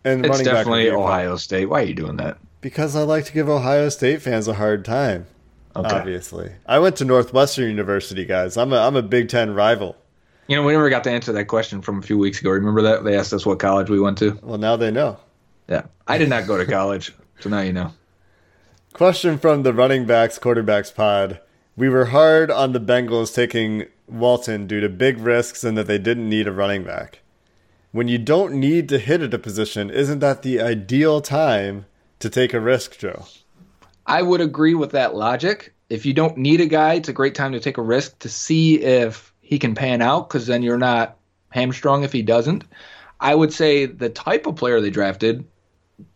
and it's running back definitely Ohio pod. State. Why are you doing that? Because I like to give Ohio State fans a hard time. Okay. Obviously, I went to Northwestern University, guys. I'm a I'm a Big Ten rival. You know, we never got to answer that question from a few weeks ago. Remember that they asked us what college we went to? Well, now they know. Yeah, I did not go to college, so now you know. Question from the running backs quarterbacks pod. We were hard on the Bengals taking Walton due to big risks and that they didn't need a running back. When you don't need to hit at a position, isn't that the ideal time to take a risk, Joe? I would agree with that logic. If you don't need a guy, it's a great time to take a risk to see if he can pan out because then you're not hamstrung if he doesn't. I would say the type of player they drafted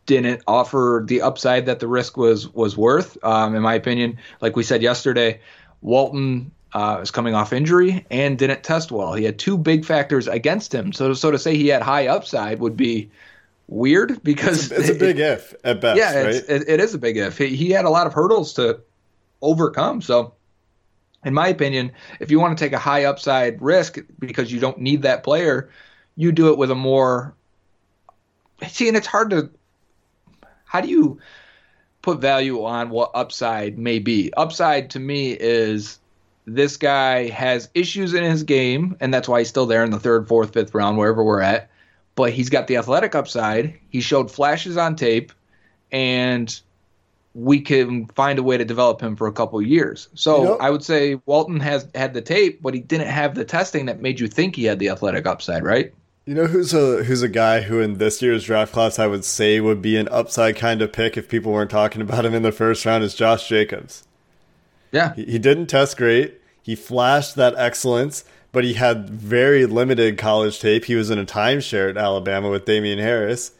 didn't offer the upside that the risk was was worth. Um, in my opinion, like we said yesterday, Walton uh, is coming off injury and didn't test well. He had two big factors against him. So so to say he had high upside would be weird because it's a, it's a big it, if at best. Yeah, right? it, it is a big if. He, he had a lot of hurdles to overcome. So. In my opinion, if you want to take a high upside risk because you don't need that player, you do it with a more see, and it's hard to how do you put value on what upside may be? Upside to me is this guy has issues in his game, and that's why he's still there in the third, fourth, fifth round, wherever we're at. But he's got the athletic upside. He showed flashes on tape, and we can find a way to develop him for a couple years. So you know, I would say Walton has had the tape, but he didn't have the testing that made you think he had the athletic upside, right? You know who's a who's a guy who in this year's draft class I would say would be an upside kind of pick if people weren't talking about him in the first round is Josh Jacobs. Yeah. He, he didn't test great. He flashed that excellence, but he had very limited college tape. He was in a timeshare at Alabama with Damien Harris.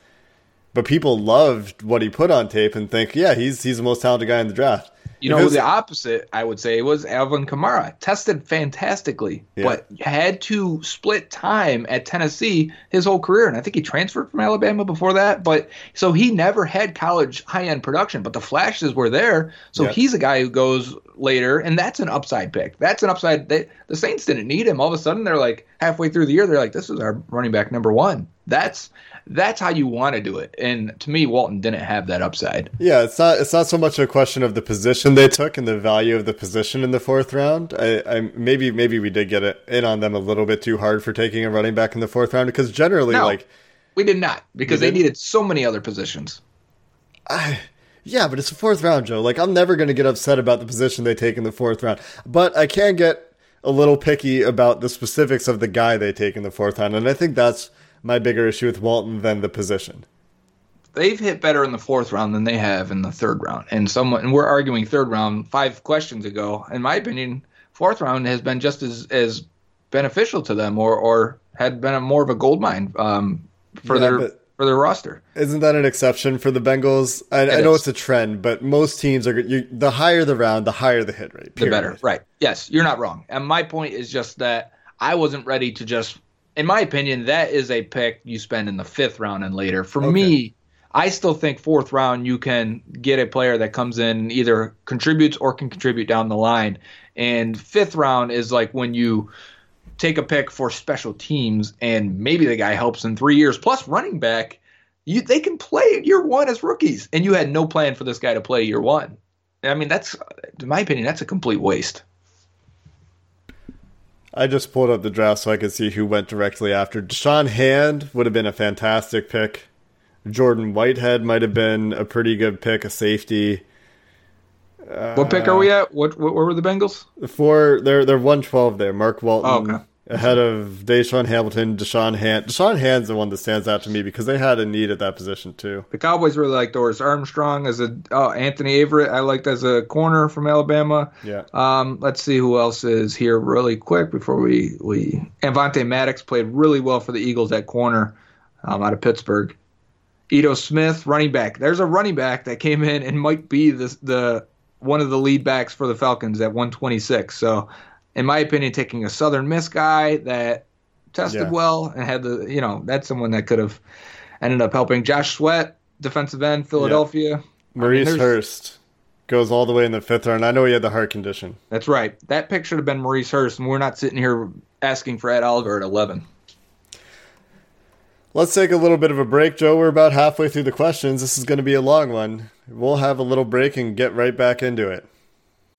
but people loved what he put on tape and think, yeah, he's he's the most talented guy in the draft. You know, the opposite, I would say, was Alvin Kamara. Tested fantastically, yeah. but had to split time at Tennessee his whole career. And I think he transferred from Alabama before that. But so he never had college high end production, but the flashes were there. So yeah. he's a guy who goes later, and that's an upside pick. That's an upside. They, the Saints didn't need him. All of a sudden, they're like halfway through the year, they're like, this is our running back number one. That's that's how you want to do it. And to me, Walton didn't have that upside. Yeah, it's not it's not so much a question of the position they took and the value of the position in the fourth round. I, I maybe maybe we did get it in on them a little bit too hard for taking a running back in the fourth round because generally no, like we did not because they needed so many other positions. I, yeah, but it's the fourth round, Joe. Like I'm never going to get upset about the position they take in the fourth round, but I can get a little picky about the specifics of the guy they take in the fourth round, and I think that's my bigger issue with Walton than the position. They've hit better in the fourth round than they have in the third round, and someone and we're arguing third round five questions ago. In my opinion, fourth round has been just as as beneficial to them, or or had been a more of a gold mine um, for yeah, their for their roster. Isn't that an exception for the Bengals? I, I know it's a trend, but most teams are you, the higher the round, the higher the hit rate. Period. The better, right? Yes, you're not wrong. And my point is just that I wasn't ready to just in my opinion, that is a pick you spend in the fifth round and later. For okay. me, I still think fourth round you can get a player that comes in either contributes or can contribute down the line. And fifth round is like when you take a pick for special teams and maybe the guy helps in three years plus running back. You, they can play year one as rookies, and you had no plan for this guy to play year one. I mean, that's, in my opinion, that's a complete waste. I just pulled up the draft so I could see who went directly after. Da'Shawn Hand would have been a fantastic pick. Jordan Whitehead might have been a pretty good pick, a safety. what pick are we at? What, what where were the Bengals? Four. they're they're one twelve there. Mark Walton. Oh, okay ahead of Deshaun Hamilton, Da'Shawn Hand. Da'Shawn Hand's the one that stands out to me because they had a need at that position too. The Cowboys really like Dorance Armstrong as a oh, Anthony Averett. I liked as a corner from Alabama. Yeah. Um, let's see who else is here really quick before we we. Avonte Maddox played really well for the Eagles at corner um, out of Pittsburgh. Ito Smith, running back. There's a running back that came in and might be the the one of the lead backs for the Falcons at 126. So in my opinion, taking a Southern Miss guy that tested yeah. well and had the, you know, that's someone that could have ended up helping. Josh Sweat, defensive end, Philadelphia. Yeah. Maurice I mean, Hurst goes all the way in the fifth round. I know he had the heart condition. That's right. That pick should have been Maurice Hurst, and we're not sitting here asking for Ed Oliver at 11. Let's take a little bit of a break, Joe. We're about halfway through the questions. This is going to be a long one. We'll have a little break and get right back into it.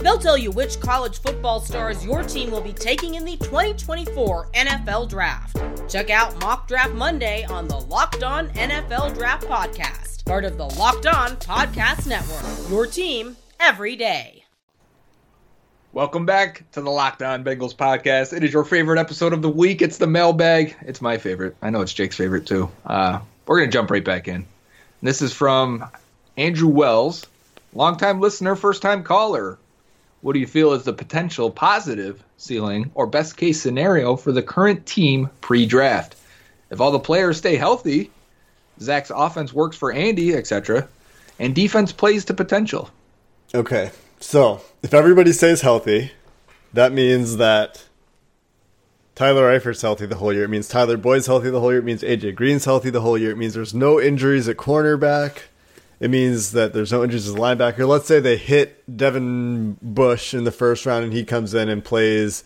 They'll tell you which college football stars your team will be taking in the 2024 NFL Draft. Check out Mock Draft Monday on the Locked On NFL Draft Podcast part of the Locked On Podcast Network. Your team every day. Welcome back to the Locked On Bengals podcast. It is your favorite episode of the week. It's the mailbag. It's my favorite. I know it's Jake's favorite too. Uh, we're going to jump right back in. This is from Andrew Wells, longtime listener, first time caller. What do you feel is the potential positive ceiling or best case scenario for the current team pre draft? If all the players stay healthy, Zac's offense works for Andy, etc., and defense plays to potential. Okay, so if everybody stays healthy, that means that Tyler Eifert's healthy the whole year. It means Tyler Boyd's healthy the whole year. It means AJ Green's healthy the whole year. It means there's no injuries at cornerback. It means that there's no injuries as linebacker. Let's say they hit Devin Bush in the first round and he comes in and plays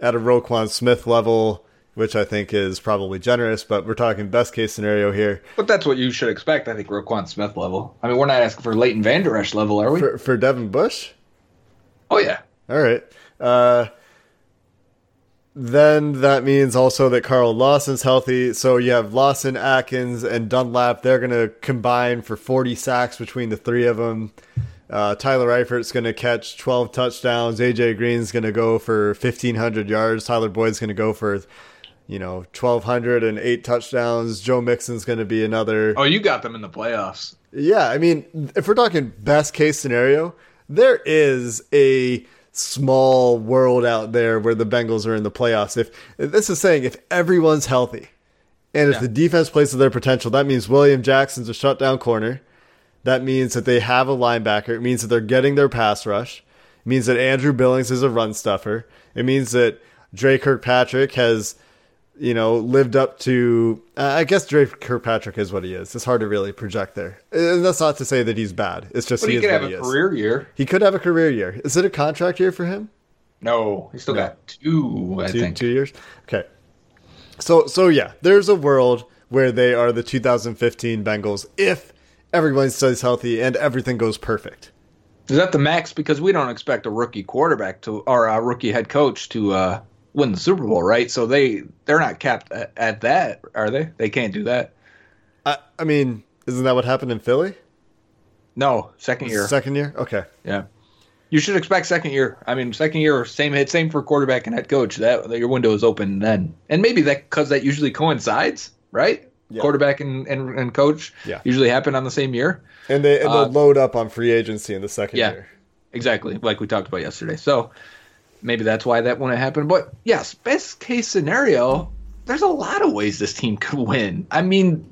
at a Roquan Smith level which I think is probably generous, but we're talking best case scenario here. But that's what you should expect, I think, Roquan Smith level. I mean, we're not asking for Leighton Vander Esch level, are we? For, for Devin Bush? Oh, yeah. All right. Uh, then that means also that Carl Lawson's healthy. So you have Lawson, Atkins, and Dunlap. They're going to combine for 40 sacks between the three of them. Uh, Tyler Eifert's going to catch 12 touchdowns. AJ Green's going to go for 1,500 yards. Tyler Boyd's going to go for you know, 1,200 and eight touchdowns. Joe Mixon's going to be another. Oh, you got them in the playoffs. Yeah, I mean, if we're talking best case scenario, there is a small world out there where the Bengals are in the playoffs. If this is saying if everyone's healthy and if Yeah. the defense plays to their potential, that means William Jackson's a shutdown corner. That means that they have a linebacker. It means that they're getting their pass rush. It means that Andrew Billings is a run stuffer. It means that Dre Kirkpatrick has, you know, lived up to. Uh, I guess Dre Kirkpatrick is what he is. It's hard to really project there. And that's not to say that he's bad. It's just But he, he is could have a career year. He could have a career year. Is it a contract year for him? No, he still No. got two, I two, think. two years. Okay. So so yeah, there's a world where they are the 2015 Bengals if everyone stays healthy and everything goes perfect. Is that the max? Because we don't expect a rookie quarterback to or a rookie head coach to uh, win the Super Bowl, right? So they they're not capped at, at that, are they? They can't do that. I I mean, isn't that what happened in Philly? No, second year. Second year? Okay. yeah, you should expect second year. I mean, second year, same hit, same for quarterback and head coach. That, that your window is open then, and maybe that because that usually coincides, right? Yeah. Quarterback and, and, and coach Yeah. usually happen on the same year. And they and Uh, they'll load up on free agency in the second Yeah. year. Exactly, like we talked about yesterday. So maybe that's why that wouldn't happen. But yes, best case scenario, there's a lot of ways this team could win. I mean,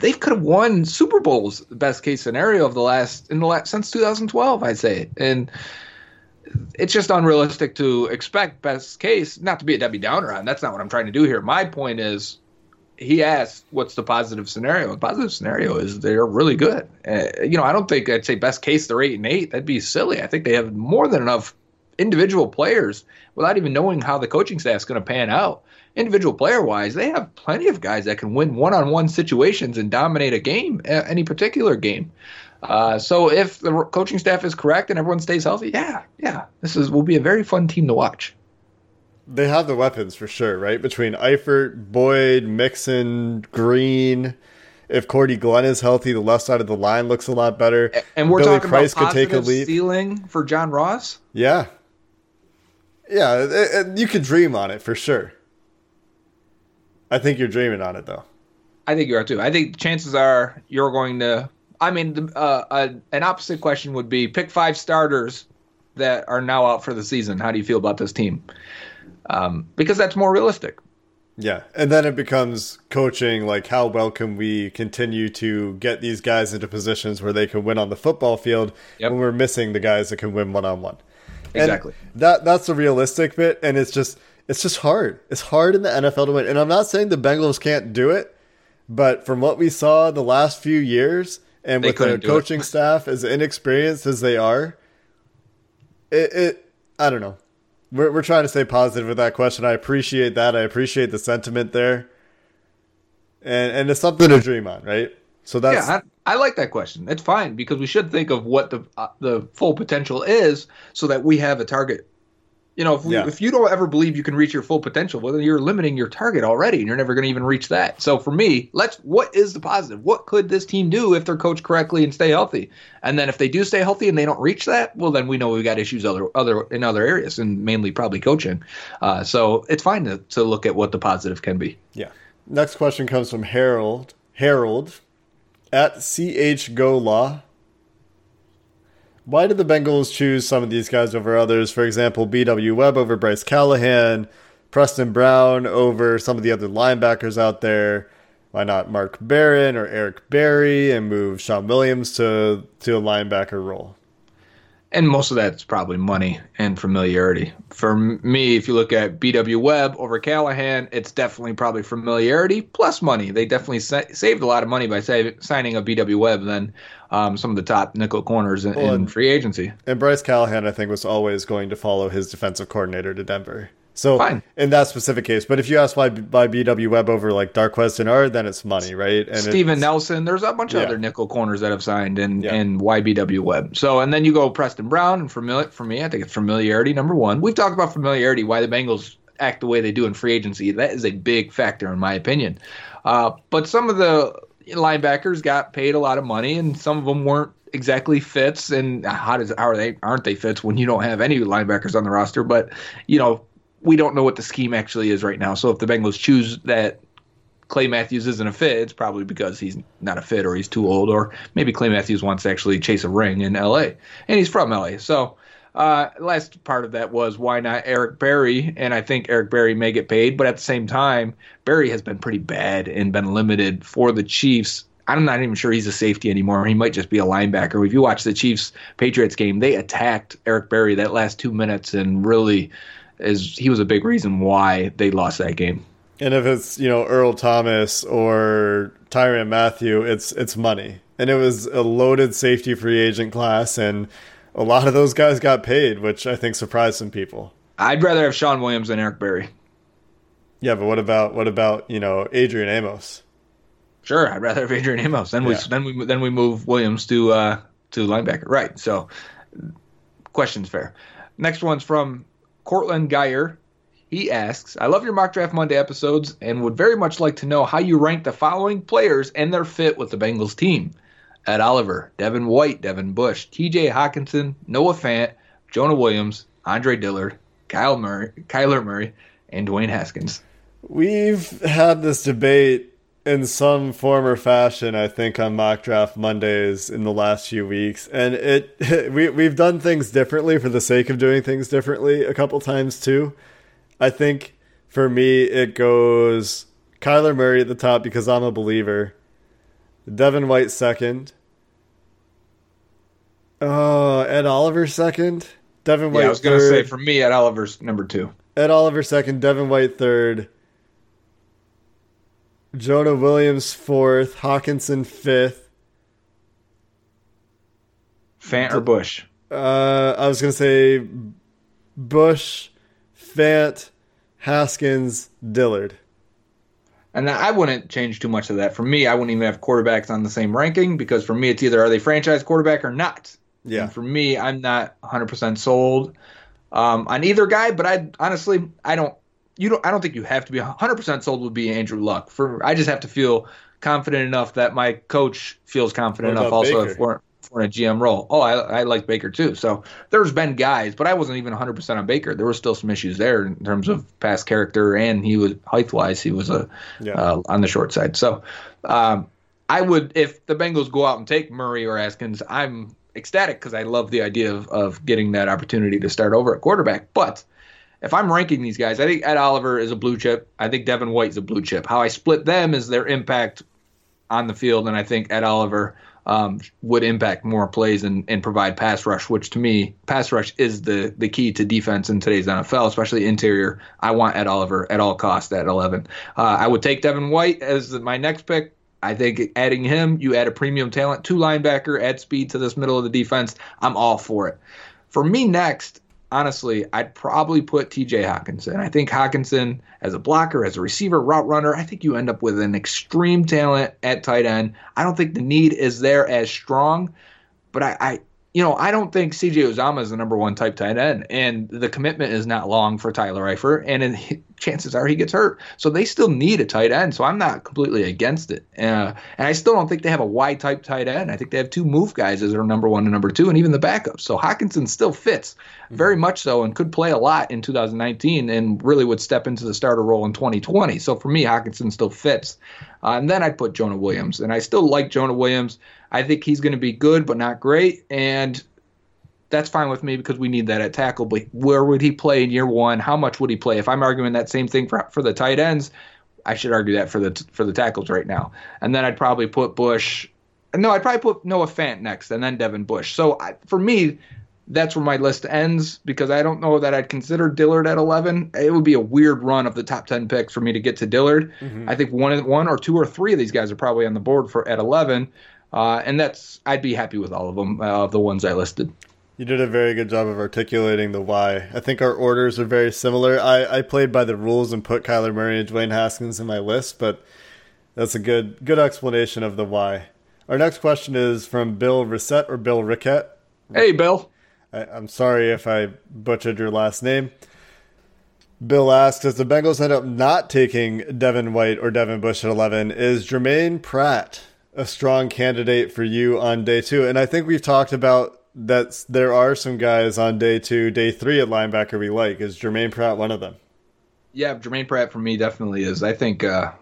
they could have won Super Bowls. Best case scenario of the last in the last since 2012, I'd say, and it's just unrealistic to expect best case. Not to be a Debbie Downer on. That's not what I'm trying to do here. My point is. He asked, "What's the positive scenario?" The positive scenario is they're really good. Uh, you know, I don't think I'd say best case they're eight and eight. That'd be silly. I think they have more than enough individual players without even knowing how the coaching staff's going to pan out. Individual player wise, they have plenty of guys that can win one on one situations and dominate a game, any particular game. Uh, so if the coaching staff is correct and everyone stays healthy, yeah, yeah, this is will be a very fun team to watch. They have the weapons for sure, right? Between Eifert, Boyd, Mixon, Green. If Cordy Glenn is healthy, the left side of the line looks a lot better. And we're Billy talking Price about could take a leap. ceiling for John Ross. Yeah. Yeah, it, it- you could dream on it for sure. I think you're dreaming on it though. I think you are too. I think chances are you're going to. I mean, uh, uh, an opposite question would be pick five starters that are now out for the season. How do you feel about this team? Um, because that's more realistic. Yeah, and then it becomes coaching. Like, how well can we continue to get these guys into positions where they can win on the football field Yep. when we're missing the guys that can win one on one? Exactly. That that's the realistic bit, and it's just it's just hard. It's hard in the NFL to win, and I'm not saying the Bengals can't do it, but from what we saw the last few years, and They with the couldn't do it. coaching staff as inexperienced as they are, it, it I don't know. We're we're trying to stay positive with that question. I appreciate that. I appreciate the sentiment there, and and it's something to dream on, right? So that's yeah, I, I like that question. It's fine because we should think of what the uh, the full potential is, so that we have a target. You know, if we, Yeah. if you don't ever believe you can reach your full potential, well, then you're limiting your target already, and you're never going to even reach that. So for me, let's what is the positive? What could this team do if they're coached correctly and stay healthy? And then if they do stay healthy and they don't reach that, well, then we know we've got issues other other in other areas, and mainly probably coaching. Uh, so it's fine to, to look at what the positive can be. Yeah. Next question comes from Harold. Harold at CH Go Law. Why did the Bengals choose some of these guys over others? For example, BW Webb over Bryce Callahan, Preston Brown over some of the other linebackers out there. Why not Mark Barron or Eric Berry and move Shawn Williams to to a linebacker role? And most of that's probably money and familiarity. For me, if you look at BW Webb over Callahan, it's definitely probably familiarity plus money. They definitely sa- saved a lot of money by sa- signing a BW Webb than um, some of the top nickel corners in, Well, in free agency. And Bryce Callahan, I think, was always going to follow his defensive coordinator to Denver. So Fine. in that specific case, but if you ask why by BW Webb over like Darqueze Dennard, then it's money, right? And Steven Nelson, there's a bunch of Yeah. other nickel corners that have signed and Yeah. and YBW Web. So and then you go Preston Brown and familiar for me, I think it's familiarity number one. We've talked about familiarity, why the Bengals act the way they do in free agency. That is a big factor in my opinion. Uh, but some of the linebackers got paid a lot of money, and some of them weren't exactly fits. And how does how are they aren't they fits when you don't have any linebackers on the roster? But you know we don't know what the scheme actually is right now. So if the Bengals choose that Clay Matthews isn't a fit, it's probably because he's not a fit or he's too old, or maybe Clay Matthews wants to actually chase a ring in LA. And he's from LA. So uh, last part of that was why not Eric Berry? And I think Eric Berry may get paid, but at the same time, Berry has been pretty bad and been limited for the Chiefs. I'm not even sure he's a safety anymore. He might just be a linebacker. If you watch the Chiefs Patriots game, they attacked Eric Berry that last two minutes and really is he was a big reason why they lost that game. And if it's you know Earl Thomas or Tyrann Mathieu, it's it's money. And it was a loaded safety free agent class, and a lot of those guys got paid, which I think surprised some people. I'd rather have Shawn Williams than Eric Berry. Yeah, but what about what about you know Adrian Amos? Sure, I'd rather have Adrian Amos. Then we yeah. then we then we move Williams to uh, to linebacker. Right. So, question's fair. Next one's from Cortland Geyer. He asks, I love your Mock Draft Monday episodes and would very much like to know how you rank the following players and their fit with the Bengals team. Ed Oliver, Devin White, Devin Bush, TJ Hockenson, Noah Fant, Jonah Williams, Andre Dillard, Kyle Murray, Kyler Murray, and Dwayne Haskins. We've had this debate in some form or fashion, I think, on mock draft Mondays in the last few weeks, and it [laughs] we we've done things differently for the sake of doing things differently a couple times too. I think for me, it goes Kyler Murray at the top because I'm a believer. Devin White second. Oh, Ed Oliver second. Devin White. Yeah, I was going to say for me, Ed Oliver's number two. Ed Oliver second. Devin White third. Jonah Williams fourth. Hockenson fifth. Fant or Bush? Uh, I was going to say Bush, Fant, Haskins, Dillard. And I wouldn't change too much of that. For me, I wouldn't even have quarterbacks on the same ranking because for me, it's either are they franchise quarterback or not. Yeah. And for me, I'm not 100% sold um, on either guy, but I honestly, I don't, you don't, I don't think you have to be 100% sold would be Andrew Luck. For I just have to feel confident enough that my coach feels confident enough also for for a GM role. Oh, I, I like Baker too. So there's been guys, but I wasn't even 100% on Baker. There were still some issues there in terms of past character, and he was height wise, he was a yeah. uh, on the short side. So um, I would, if the Bengals go out and take Murray or Askins, I'm ecstatic because I love the idea of, of getting that opportunity to start over at quarterback. But if I'm ranking these guys, I think Ed Oliver is a blue chip. I think Devin White is a blue chip. How I split them is their impact on the field, and I think Ed Oliver um, would impact more plays and, and provide pass rush, which to me, pass rush is the, the key to defense in today's NFL, especially interior. I want Ed Oliver at all costs at 11. Uh, I would take Devin White as my next pick. I think adding him, you add a premium talent, two linebacker, add speed to this middle of the defense. I'm all for it. For me next, honestly, I'd probably put TJ Hockenson. I think Hockenson, as a blocker, as a receiver, route runner, I think you end up with an extreme talent at tight end. I don't think the need is there as strong, but I, I you know, I don't think CJ Uzomah is the number one type tight end, and the commitment is not long for Tyler Eifert, and in, chances are he gets hurt. So they still need a tight end. So I'm not completely against it, uh, and I still don't think they have a wide type tight end. I think they have two move guys as their number one and number two, and even the backups. So Hockenson still fits very much so, and could play a lot in 2019, and really would step into the starter role in 2020. So for me, Hockenson still fits. Uh, and then I'd put Jonah Williams, and I still like Jonah Williams. I think he's going to be good, but not great. And that's fine with me because we need that at tackle. But where would he play in year one? How much would he play? If I'm arguing that same thing for for the tight ends, I should argue that for the for the tackles right now. And then I'd probably put Bush. No, I'd probably put Noah Fant next, and then Devin Bush. So I, for me, that's where my list ends because I don't know that I'd consider Dillard at 11. It would be a weird run of the top 10 picks for me to get to Dillard. Mm-hmm. I think one, one or two or three of these guys are probably on the board for at 11. Uh, and that's I'd be happy with all of them uh, of the ones I listed. You did a very good job of articulating the why. I think our orders are very similar. I, I played by the rules and put Kyler Murray and Dwayne Haskins in my list, but that's a good good explanation of the why. Our next question is from Bill Reset or Bill Rickett. Hey, Bill. I, I'm sorry if I butchered your last name. Bill asks, as the Bengals end up not taking Devin White or Devin Bush at 11, is Germaine Pratt a strong candidate for you on day two. And I think we've talked about that there are some guys on day two, day three at linebacker we like. Is Germaine Pratt one of them? Yeah, Germaine Pratt for me definitely is. I think uh,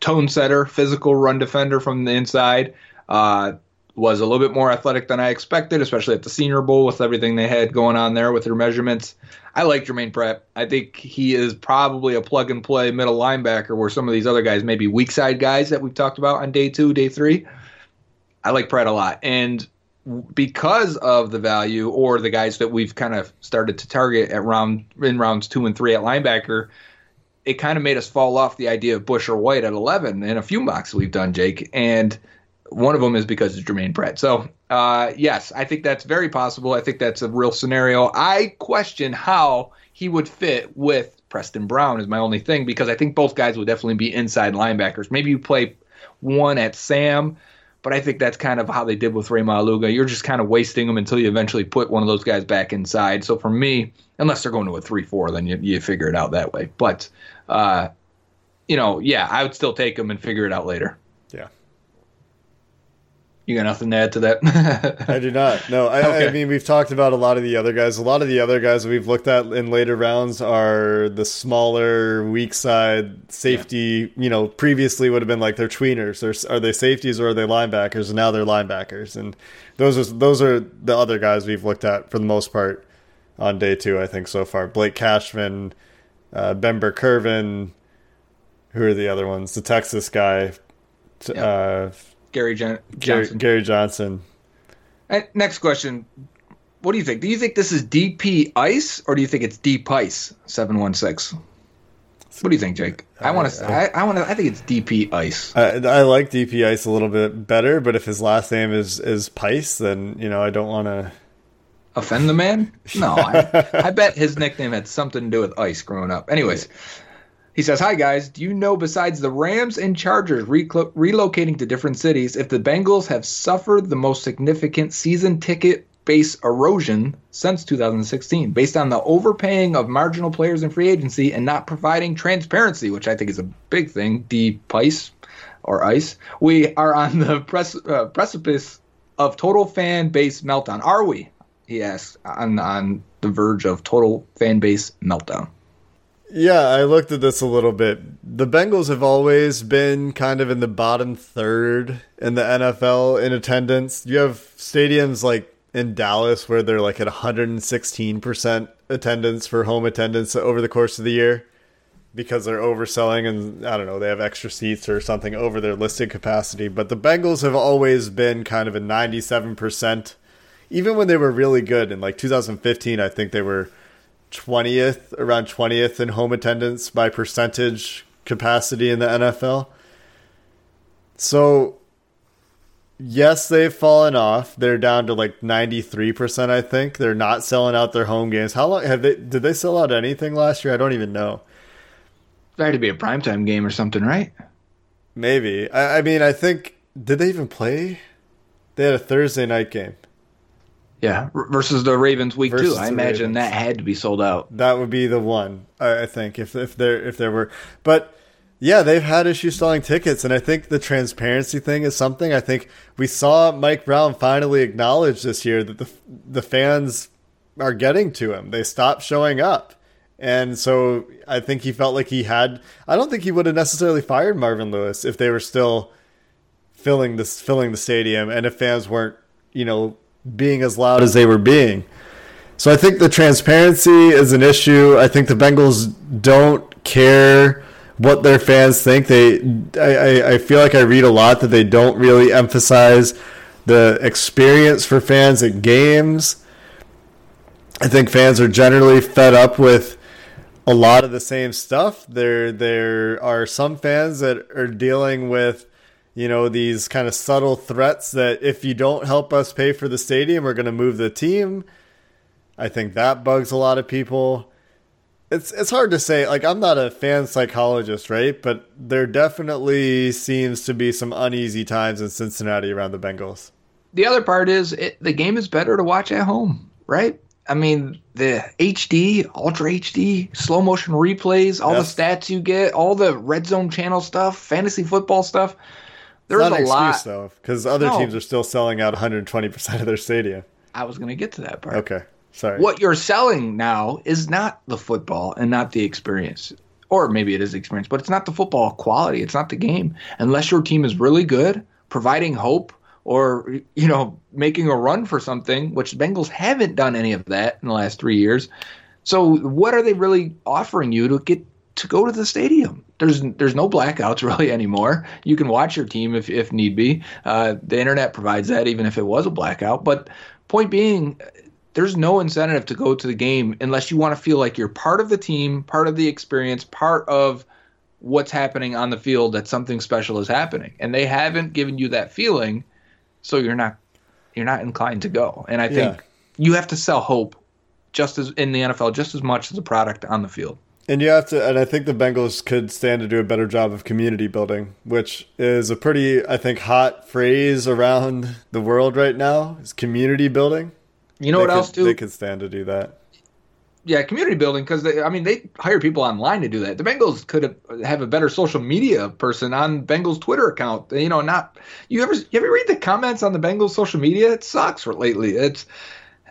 tone setter, physical run defender from the inside. Uh, was a little bit more athletic than I expected, especially at the Senior Bowl with everything they had going on there with their measurements. I like Germaine Pratt. I think he is probably a plug and play middle linebacker where some of these other guys may be weak side guys that we've talked about on day two, day three. I like Pratt a lot. And because of the value or the guys that we've kind of started to target at round in rounds two and three at linebacker, it kind of made us fall off the idea of Bush or White at 11 in a few mocks we've done, Jake. And one of them is because of Germaine Pratt. So, uh, yes, I think that's very possible. I think that's a real scenario. I question how he would fit with Preston Brown, is my only thing, because I think both guys would definitely be inside linebackers. Maybe you play one at Sam, but I think that's kind of how they did with Ray Maualuga. You're just kind of wasting them until you eventually put one of those guys back inside. So for me, unless they're going to a 3 4, then you, you figure it out that way. But, uh, you know, yeah, I would still take them and figure it out later. Yeah. You got nothing to add to that? I do not. No, I, okay. I, mean we've talked about a lot of the other guys. A lot of the other guys we've looked at in later rounds are the smaller, weak side safety. Yeah. You know, previously would have been like they're tweeners. Or are they safeties or are they linebackers? And now they're linebackers. And those are those are the other guys we've looked at for the most part on day two. I think so far. Blake Cashman, uh, Ben Burr-Kirven. Who are the other ones? The Texas guy. Yep. Uh, Gary, Jon- Gary, Gary Johnson. And uh, next question. What do you think? Do you think this is DP Ice or do you think it's Deep Ice 716? What do you think, Jake? I want to. I, I want to. I think it's DP Ice. I, I, like DP Ice a little bit better, but if his last name is is Pice, then you know I don't want to offend the man. No, I, I, bet his nickname had something to do with ice growing up. Anyways, he says, Hi, guys. Do you know, besides the Rams and Chargers relocating to different cities, if the Bengals have suffered the most significant season ticket base erosion since 2016, based on the overpaying of marginal players in free agency and not providing transparency, which I think is a big thing, the price or ice? We are on the uh, precipice of total fan base meltdown. Are we? He asks, on, on the verge of total fan base meltdown. Yeah, I looked at this a little bit. The Bengals have always been kind of in the bottom third in the NFL in attendance. You have stadiums like in Dallas where they're like at 116% attendance for home attendance over the course of the year because they're overselling and I don't know, they have extra seats or something over their listed capacity. But the Bengals have always been kind of a 97%. Even when they were really good in like 2015, I think they were 20th, around 20th in home attendance by percentage capacity in the NFL. So, yes, they've fallen off. They're down to like 93%, I think. They're not selling out their home games. How long have they did they sell out anything last year? I don't even know. There had to be a primetime game or something, right? Maybe. I, I mean, I think did they even play? They had a Thursday night game. Yeah, versus the Ravens week versus two. I imagine Ravens. that had to be sold out. That would be the one. I think if if there if there were, but yeah, they've had issues selling tickets, and I think the transparency thing is something. I think we saw Mike Brown finally acknowledge this year that the the fans are getting to him. They stopped showing up. And so I think he felt like he had I don't think he would have necessarily fired Marvin Lewis if they were still filling this filling the stadium and if fans weren't, you know, being as loud as they were being. So I think the transparency is an issue. I think the Bengals don't care what their fans think. They, I, I feel like I read a lot that they don't really emphasize the experience for fans at games. I think fans are generally fed up with a lot of the same stuff. There, there are some fans that are dealing with you know, these kind of subtle threats that if you don't help us pay for the stadium, we're going to move the team. I think that bugs a lot of people. It's it's hard to say. Like I'm not a fan psychologist, right? But there definitely seems to be some uneasy times in Cincinnati around the Bengals. The other part is it, the game is better to watch at home, right? I mean, the HD, Ultra HD, slow motion replays, all yes. the stats you get, all the red zone channel stuff, fantasy football stuff there's not a excuse, lot though, because other no. teams are still selling out 120 percent of their stadium. I was going to get to that part. Okay. Sorry. What you're selling now is not the football and not the experience. Or maybe it is the experience, but it's not the football quality. It's not the game. Unless your team is really good, providing hope or you know making a run for something, which the Bengals haven't done any of that in the last three years. So what are they really offering you to get to go to the stadium? There's there's no blackouts [laughs] really anymore. You can watch your team if if need be. Uh, the internet provides that, even if it was a blackout. But point being, there's no incentive to go to the game unless you want to feel like you're part of the team, part of the experience, part of what's happening on the field that something special is happening. And they haven't given you that feeling, so you're not you're not inclined to go. And I think Yeah. you have to sell hope just as in the NFL just as much as the product on the field. And you have to, and I think the Bengals could stand to do a better job of community building, which is a pretty, I think, hot phrase around the world right now. Is community building. You know They what could- else too? They could stand to do that. Yeah, community building because I mean they hire people online to do that. The Bengals could have, have a better social media person on Bengals Twitter account. You know, not you ever you ever read the comments on the Bengals social media? It sucks lately. It's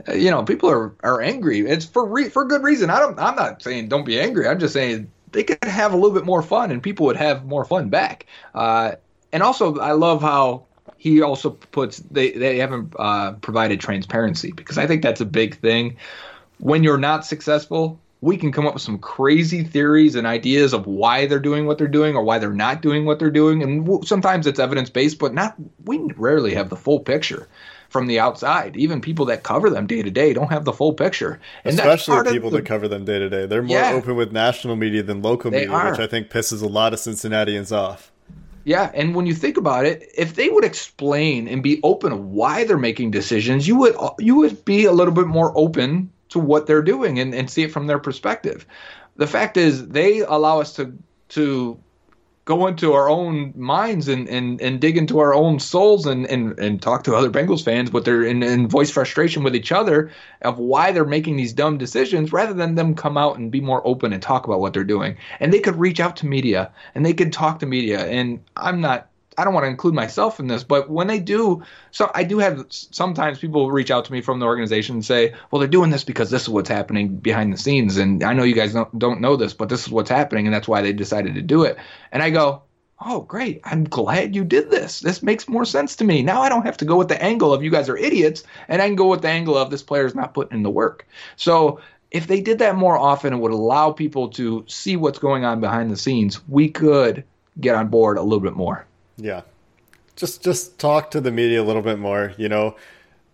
you know people are are angry. It's for re, for good reason. I don't. I'm not saying don't be angry. I'm just saying they could have a little bit more fun and people would have more fun back. Uh, and also, I love how he also puts they they haven't uh, provided transparency because I think that's a big thing when you're not successful, we can come up with some crazy theories and ideas of why they're doing what they're doing or why they're not doing what they're doing. And sometimes it's evidence based, but not. We rarely have the full picture from the outside. Even people that cover them day to day don't have the full picture. And Especially people the- that cover them day to day. They're more Yeah. open with national media than local media, are. which I think pisses a lot of Cincinnatians off. Yeah, and when you think about it, if they would explain and be open of why they're making decisions, you would you would be a little bit more open to what they're doing and, and see it from their perspective. The fact is they allow us to to go into our own minds and, and, and dig into our own souls and, and, and talk to other Bengals fans, but they're and, and voice frustration with each other of why they're making these dumb decisions rather than them come out and be more open and talk about what they're doing. And they could reach out to media and they could talk to media. And I'm not I don't want to include myself in this, but when they do, so I do have sometimes people reach out to me from the organization and say, "Well, they're doing this because this is what's happening behind the scenes, and I know you guys don't don't know this, but this is what's happening, and that's why they decided to do it." And I go, "Oh, great! I'm glad you did this. This makes more sense to me. Now I don't have to go with the angle of you guys are idiots, and I can go with the angle of this player's not putting in the work." So if they did that more often, it would allow people to see what's going on behind the scenes. We could get on board a little bit more. Yeah. Just just talk to the media a little bit more, you know.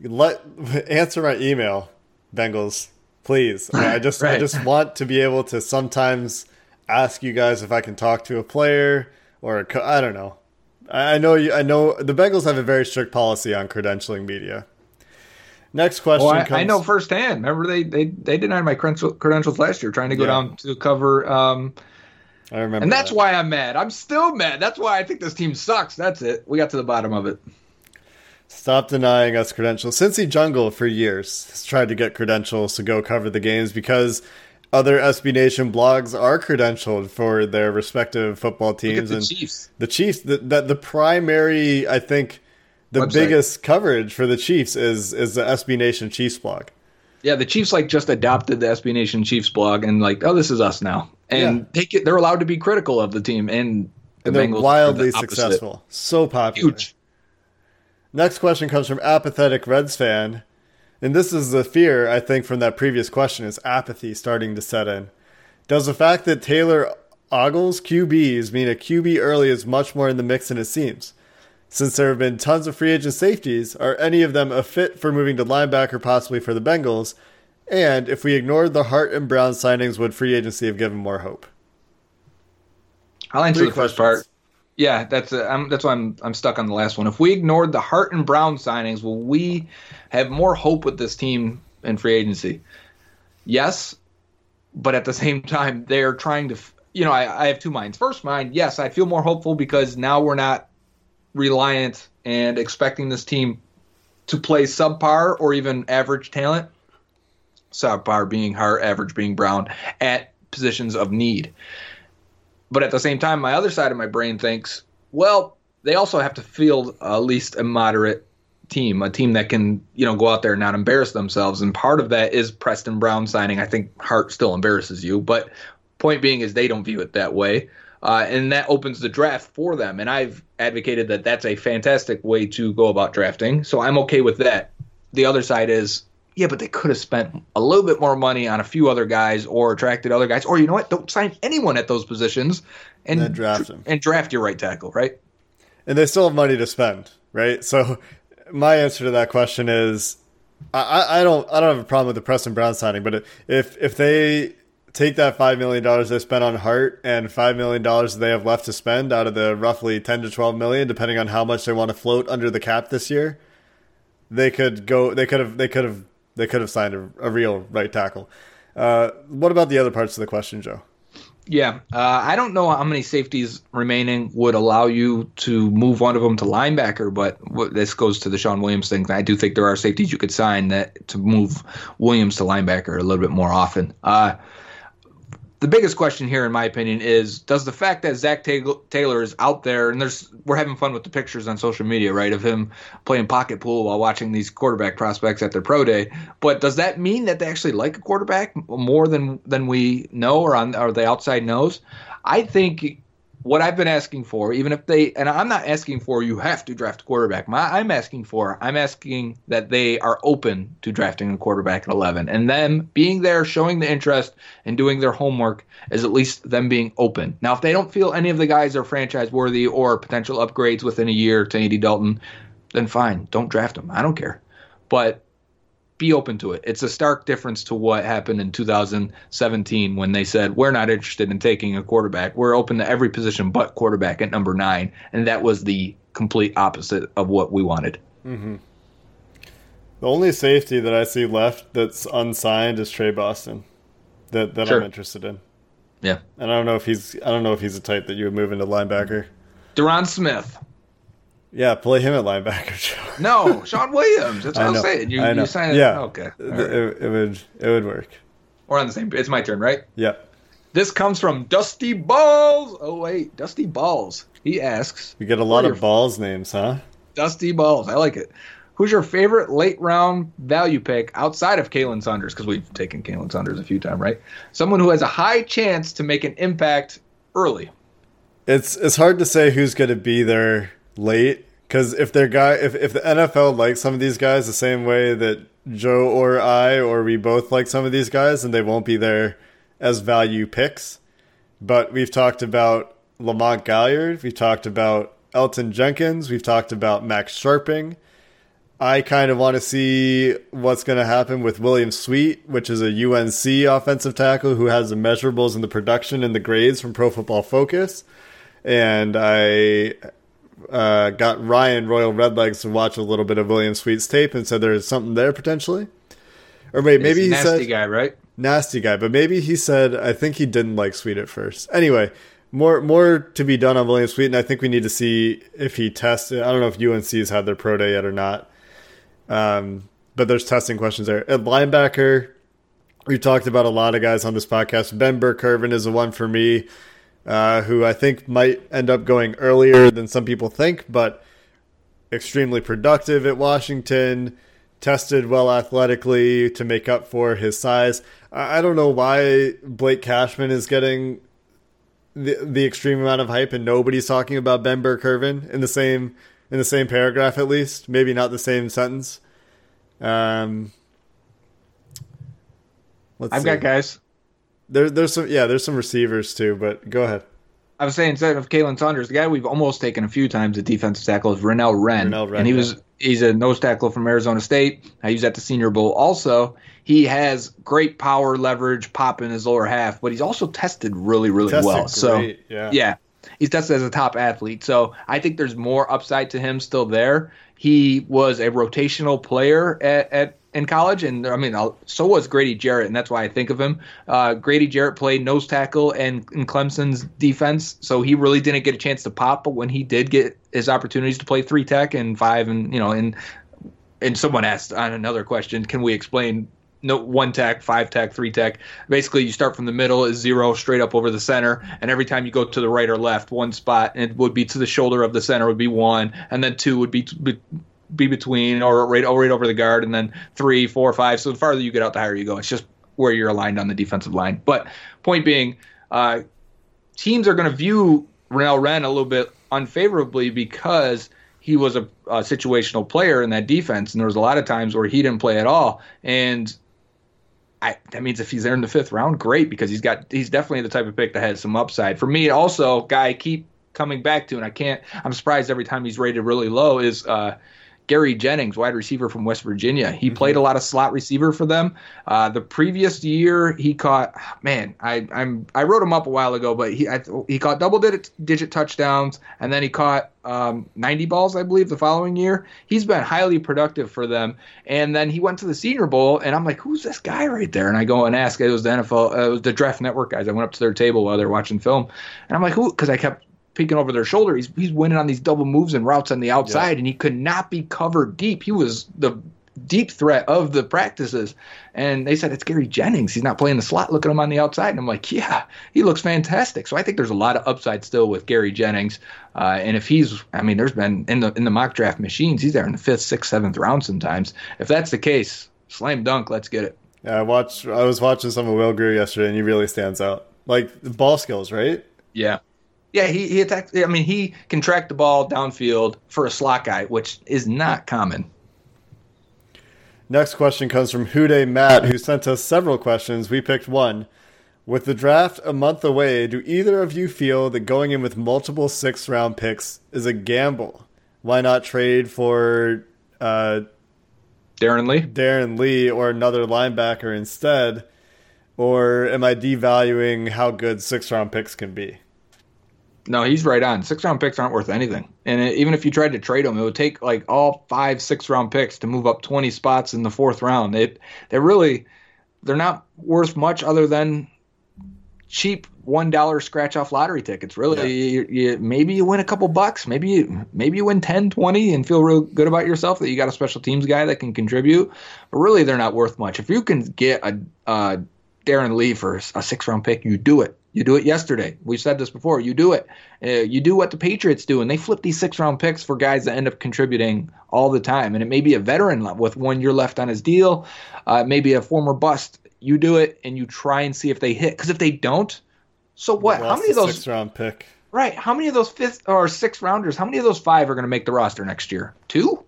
Let [laughs] answer my email, Bengals, please. I just I [laughs] Right. just want to be able to sometimes ask you guys if I can talk to a player or a co- I don't know. I I know you I know the Bengals have a very strict policy on credentialing media. Next question Well, I, comes I know firsthand. Remember, they they they denied my credentials last year, trying to go Yeah. down to cover. Um, I remember and that's that. why I'm mad. I'm still mad. That's why I think this team sucks. That's it. We got to the bottom of it. Stop denying us credentials. Cincy Jungle for years has tried to get credentials to go cover the games because other SB Nation blogs are credentialed for their respective football teams the and Chiefs. the Chiefs. The, the the primary, I think, the Website. biggest coverage for the Chiefs is is the SB Nation Chiefs blog. Yeah, the Chiefs like just adopted the SB Nation Chiefs blog and like, oh, this is us now, and Yeah. they get, they're allowed to be critical of the team, and the And they're Bengals wildly the successful, so popular. Huge. Next question comes from apathetic Reds fan, and this is the fear I think from that previous question is apathy starting to set in. Does the fact that Taylor ogles QBs mean a QB early is much more in the mix than it seems? Since there have been tons of free agent safeties, are any of them a fit for moving to linebacker possibly for the Bengals? And if we ignored the Hart and Brown signings, would free agency have given more hope? I'll answer Three the first part. Yeah, that's uh, I'm, that's why I'm I'm stuck on the last one. If we ignored the Hart and Brown signings, will we have more hope with this team in free agency? Yes, but at the [laughs] same time, they're trying to. You know, I, I have two minds. First mind, yes, I feel more hopeful because now we're not reliant and expecting this team to play subpar or even average talent. Subpar being Hart, average being Brown at positions of need. But at the same time, my other side of my brain thinks, well, they also have to field at least a moderate team, a team that can, you know, go out there and not embarrass themselves. And part of that is Preston Brown signing. I think Hart still embarrasses you, but point being is they don't view it that way. Uh, and that opens the draft for them. And I've advocated that that's a fantastic way to go about drafting. So I'm okay with that. The other side is, yeah, but they could have spent a little bit more money on a few other guys or attracted other guys. Or you know what? Don't sign anyone at those positions and, And draft them. and draft your right tackle, right? and they still have money to spend, right? So my answer to that question is, I- I, I don't I don't have a problem with the Preston Brown signing, but if if they take that five million dollars they spent on Hart and five million dollars they have left to spend out of the roughly ten to twelve million, depending on how much they want to float under the cap this year, they could go. They could have. They could have. They could have signed a, a real right tackle. Uh, what about the other parts of the question, Joe? Yeah, uh, I don't know how many safeties remaining would allow you to move one of them to linebacker, but this goes to the Shawn Williams thing. I do think there are safeties you could sign that to move Williams to linebacker a little bit more often. Uh, the biggest question here, in my opinion, is does the fact that Zac Taylor is out there and there's we're having fun with the pictures on social media, right, of him playing pocket pool while watching these quarterback prospects at their pro day, but does that mean that they actually like a quarterback more than than we know or on or the outside knows? I think what I've been asking for, even if they, and I'm not asking for you have to draft a quarterback. My, I'm asking for, I'm asking that they are open to drafting a quarterback at 11, and them being there, showing the interest, and doing their homework is at least them being open. Now, if they don't feel any of the guys are franchise worthy or potential upgrades within a year to Andy Dalton, then fine, don't draft them. I don't care, but be open to it. It's a stark difference to what happened in 2017 when they said, We're not interested in taking a quarterback. We're open to every position but quarterback at number nine. And that was the complete opposite of what we wanted. Mm-hmm. The only safety that I see left that's unsigned is Tre Boston, that that Sure. I'm interested in. Yeah. And I don't know if he's I don't know if he's a type that you would move into linebacker. Derron Smith. Yeah, play him at linebacker. [laughs] No, Shawn Williams. That's [laughs] what I was saying. You, you signed it. Yeah. Okay. It, right. it- it would it would work. We're on the same. It's my turn, right? Yeah. This comes from Dusty Balls. Oh, wait. Dusty Balls. He asks, We get a lot of balls names, huh? Dusty Balls. I like it. Who's your favorite late round value pick outside of Khalen Saunders? Because we've taken Khalen Saunders a few times, right? Someone who has a high chance to make an impact early. It's it's hard to say who's going to be there late because if their guy if if the NFL likes some of these guys the same way that Joe or I or we both like some of these guys, then they won't be there as value picks. But we've talked about Lamont Gaillard, we've talked about Elgton Jenkins, we've talked about Max Scharping. I kind of want to see what's going to happen with William Sweet, which is a UNC offensive tackle who has the measurables and the production and the grades from Pro Football Focus. And I uh, got Ryan Royal Redlegs to watch a little bit of William Sweet's tape and said there's something there potentially. Or wait, maybe he He's a nasty guy, right? nasty guy, but maybe he said I think he didn't like Sweet at first. Anyway, more more to be done on William Sweet, and I think we need to see if he tested. I don't know if UNC's had their pro day yet or not. Um, but there's testing questions there. At linebacker, we talked about a lot of guys on this podcast. Ben Burr-Kirven is the one for me, uh, who I think might end up going earlier than some people think, but extremely productive at Washington, tested well athletically to make up for his size. I don't know why Blake Cashman is getting the the extreme amount of hype and nobody's talking about Ben Burr-Kirven in the same in the same paragraph at least, maybe not the same sentence. Um, let's I've see. got guys. There, there's some yeah, there's some receivers too, but go ahead. I was saying instead of Khalen Saunders, the guy we've almost taken a few times at defensive tackle is Renell Wren. Renell Wren, and he yeah. was he's a nose tackle from Arizona State. I was at the Senior Bowl. Also, he has great power, leverage, pop in his lower half, but he's also tested really, really Tested well. So yeah. yeah, he's tested as a top athlete. So I think there's more upside to him still there. He was a rotational player at, at in college, and I mean, so was Grady Jarrett, and that's why I think of him. Uh, Grady Jarrett played nose tackle and in Clemson's defense, so he really didn't get a chance to pop. But when he did get his opportunities to play three tech and five, and you know, and and someone asked on another question, can we explain no one tech, five tech, three tech? Basically, you start from the middle is zero straight up over the center, and every time you go to the right or left, one spot, and it would be to the shoulder of the center would be one, and then two would be, be be between or right, right over the guard, and then three, four, five. So the farther you get out, the higher you go. It's just where you're aligned on the defensive line. But point being, uh, teams are going to view Renell Wren a little bit unfavorably because he was a, a, situational player in that defense, and there was a lot of times where he didn't play at all. And I, that means if he's there in the fifth round, great because he's got he's definitely the type of pick that has some upside. For me, also, guy I keep coming back to, and I can't. I'm surprised every time he's rated really low is uh, Gary Jennings, wide receiver from West Virginia. He mm-hmm. played a lot of slot receiver for them. Uh, the previous year, he caught man, I I'm I wrote him up a while ago, but he I, he caught double digit, digit touchdowns, and then he caught um, 90 balls, I believe, the following year. He's been highly productive for them. And then he went to the Senior Bowl, and I'm like, who's this guy right there? And I go and ask. It was the NFL, uh, it was the Draft Network guys. I went up to their table while they're watching film, and I'm like, who? Because I kept peeking over their shoulder. He's he's winning on these double moves and routes on the outside, yeah. and he could not be covered deep. He was the deep threat of the practices. And they said it's Gary Jennings. He's not playing the slot. Look at him on the outside. And I'm like, yeah, he looks fantastic. So I think there's a lot of upside still with Gary Jennings. Uh, and if he's, I mean, there's been in the in the mock draft machines, he's there in the fifth, sixth, seventh round sometimes. If that's the case, slam dunk, let's get it. Yeah, I watched. I was watching some of Will Grier yesterday, and he really stands out. Like the ball skills, right? Yeah. Yeah, he, he attacks. I mean, he can track the ball downfield for a slot guy, which is not common. Next question comes from Hude Matt, who sent us several questions. We picked one. With the draft a month away, do either of you feel that going in with multiple sixth round picks is a gamble? Why not trade for uh, Darron Lee? Darron Lee or another linebacker instead? Or am I devaluing how good sixth round picks can be? No, he's right on. Six round picks aren't worth anything. And it, even if you tried to trade him, it would take like all five, six round picks to move up 20 spots in the fourth round. They, they're really, they're not worth much other than cheap one dollar scratch off lottery tickets. Really, yeah. you, you, maybe you win a couple bucks, maybe you, maybe you win 10, 20 and feel real good about yourself that you got a special teams guy that can contribute. But really, they're not worth much. If you can get a, a Darron Lee for a six round pick, you do it. You do it yesterday. We've said this before. You do it. Uh, you do what the Patriots do, and they flip these six round picks for guys that end up contributing all the time. And it may be a veteran with one year left on his deal, uh, maybe a former bust. You do it, and you try and see if they hit. Because if they don't, so what? How many of those six round pick? Right. How many of those fifth or six rounders? How many of those five are going to make the roster next year? Two,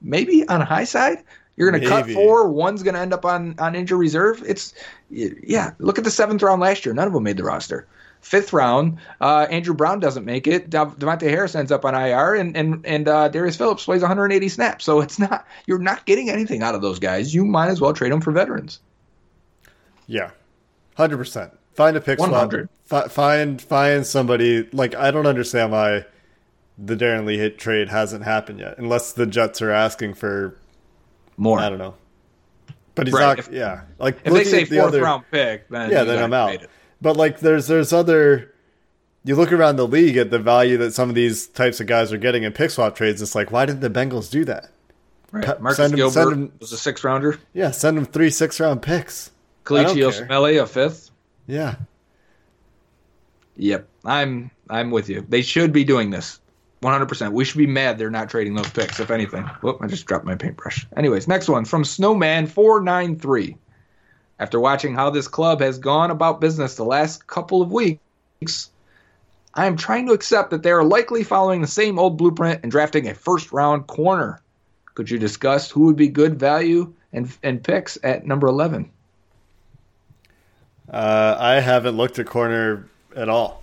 maybe on a high side. You're going to cut four. One's going to end up on on injury reserve. It's yeah. Look at the seventh round last year. None of them made the roster. Fifth round, uh, Andrew Brown doesn't make it. Davontae Harris ends up on IR, and and and uh, Darius Phillips plays 180 snaps. So it's not you're not getting anything out of those guys. You might as well trade them for veterans. Yeah, hundred percent. Find a pick 100. F- find find somebody like I don't understand why the Darron Lee hit trade hasn't happened yet, unless the Jets are asking for more. I don't know. But he's right. not. If, yeah, like if they say the fourth other, round pick, then yeah, then I'm out. But like, there's there's other. You look around the league at the value that some of these types of guys are getting in pick swap trades. It's like, why didn't the Bengals do that? Right. Marcus send him, Gilbert send him, was a six rounder. Yeah, send him three six round picks. Osemele a fifth. Yeah. Yep, I'm I'm with you. They should be doing this. 100%. We should be mad they're not trading those picks, if anything. Whoop, I just dropped my paintbrush. Anyways, next one from Snowman493. After watching how this club has gone about business the last couple of weeks, I am trying to accept that they are likely following the same old blueprint and drafting a first round corner. Could you discuss who would be good value and, and picks at number 11? Uh, I haven't looked at corner at all.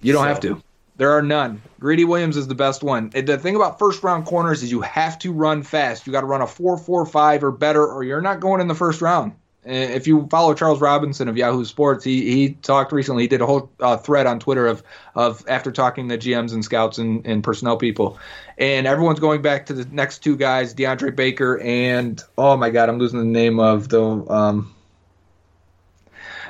You don't so. have to. There are none. Greedy Williams is the best one. The thing about first round corners is you have to run fast. You got to run a 4 4 5 or better, or you're not going in the first round. If you follow Charles Robinson of Yahoo Sports, he, he talked recently. He did a whole uh, thread on Twitter of of after talking to GMs and scouts and, and personnel people, and everyone's going back to the next two guys, DeAndre Baker and oh my God, I'm losing the name of the um,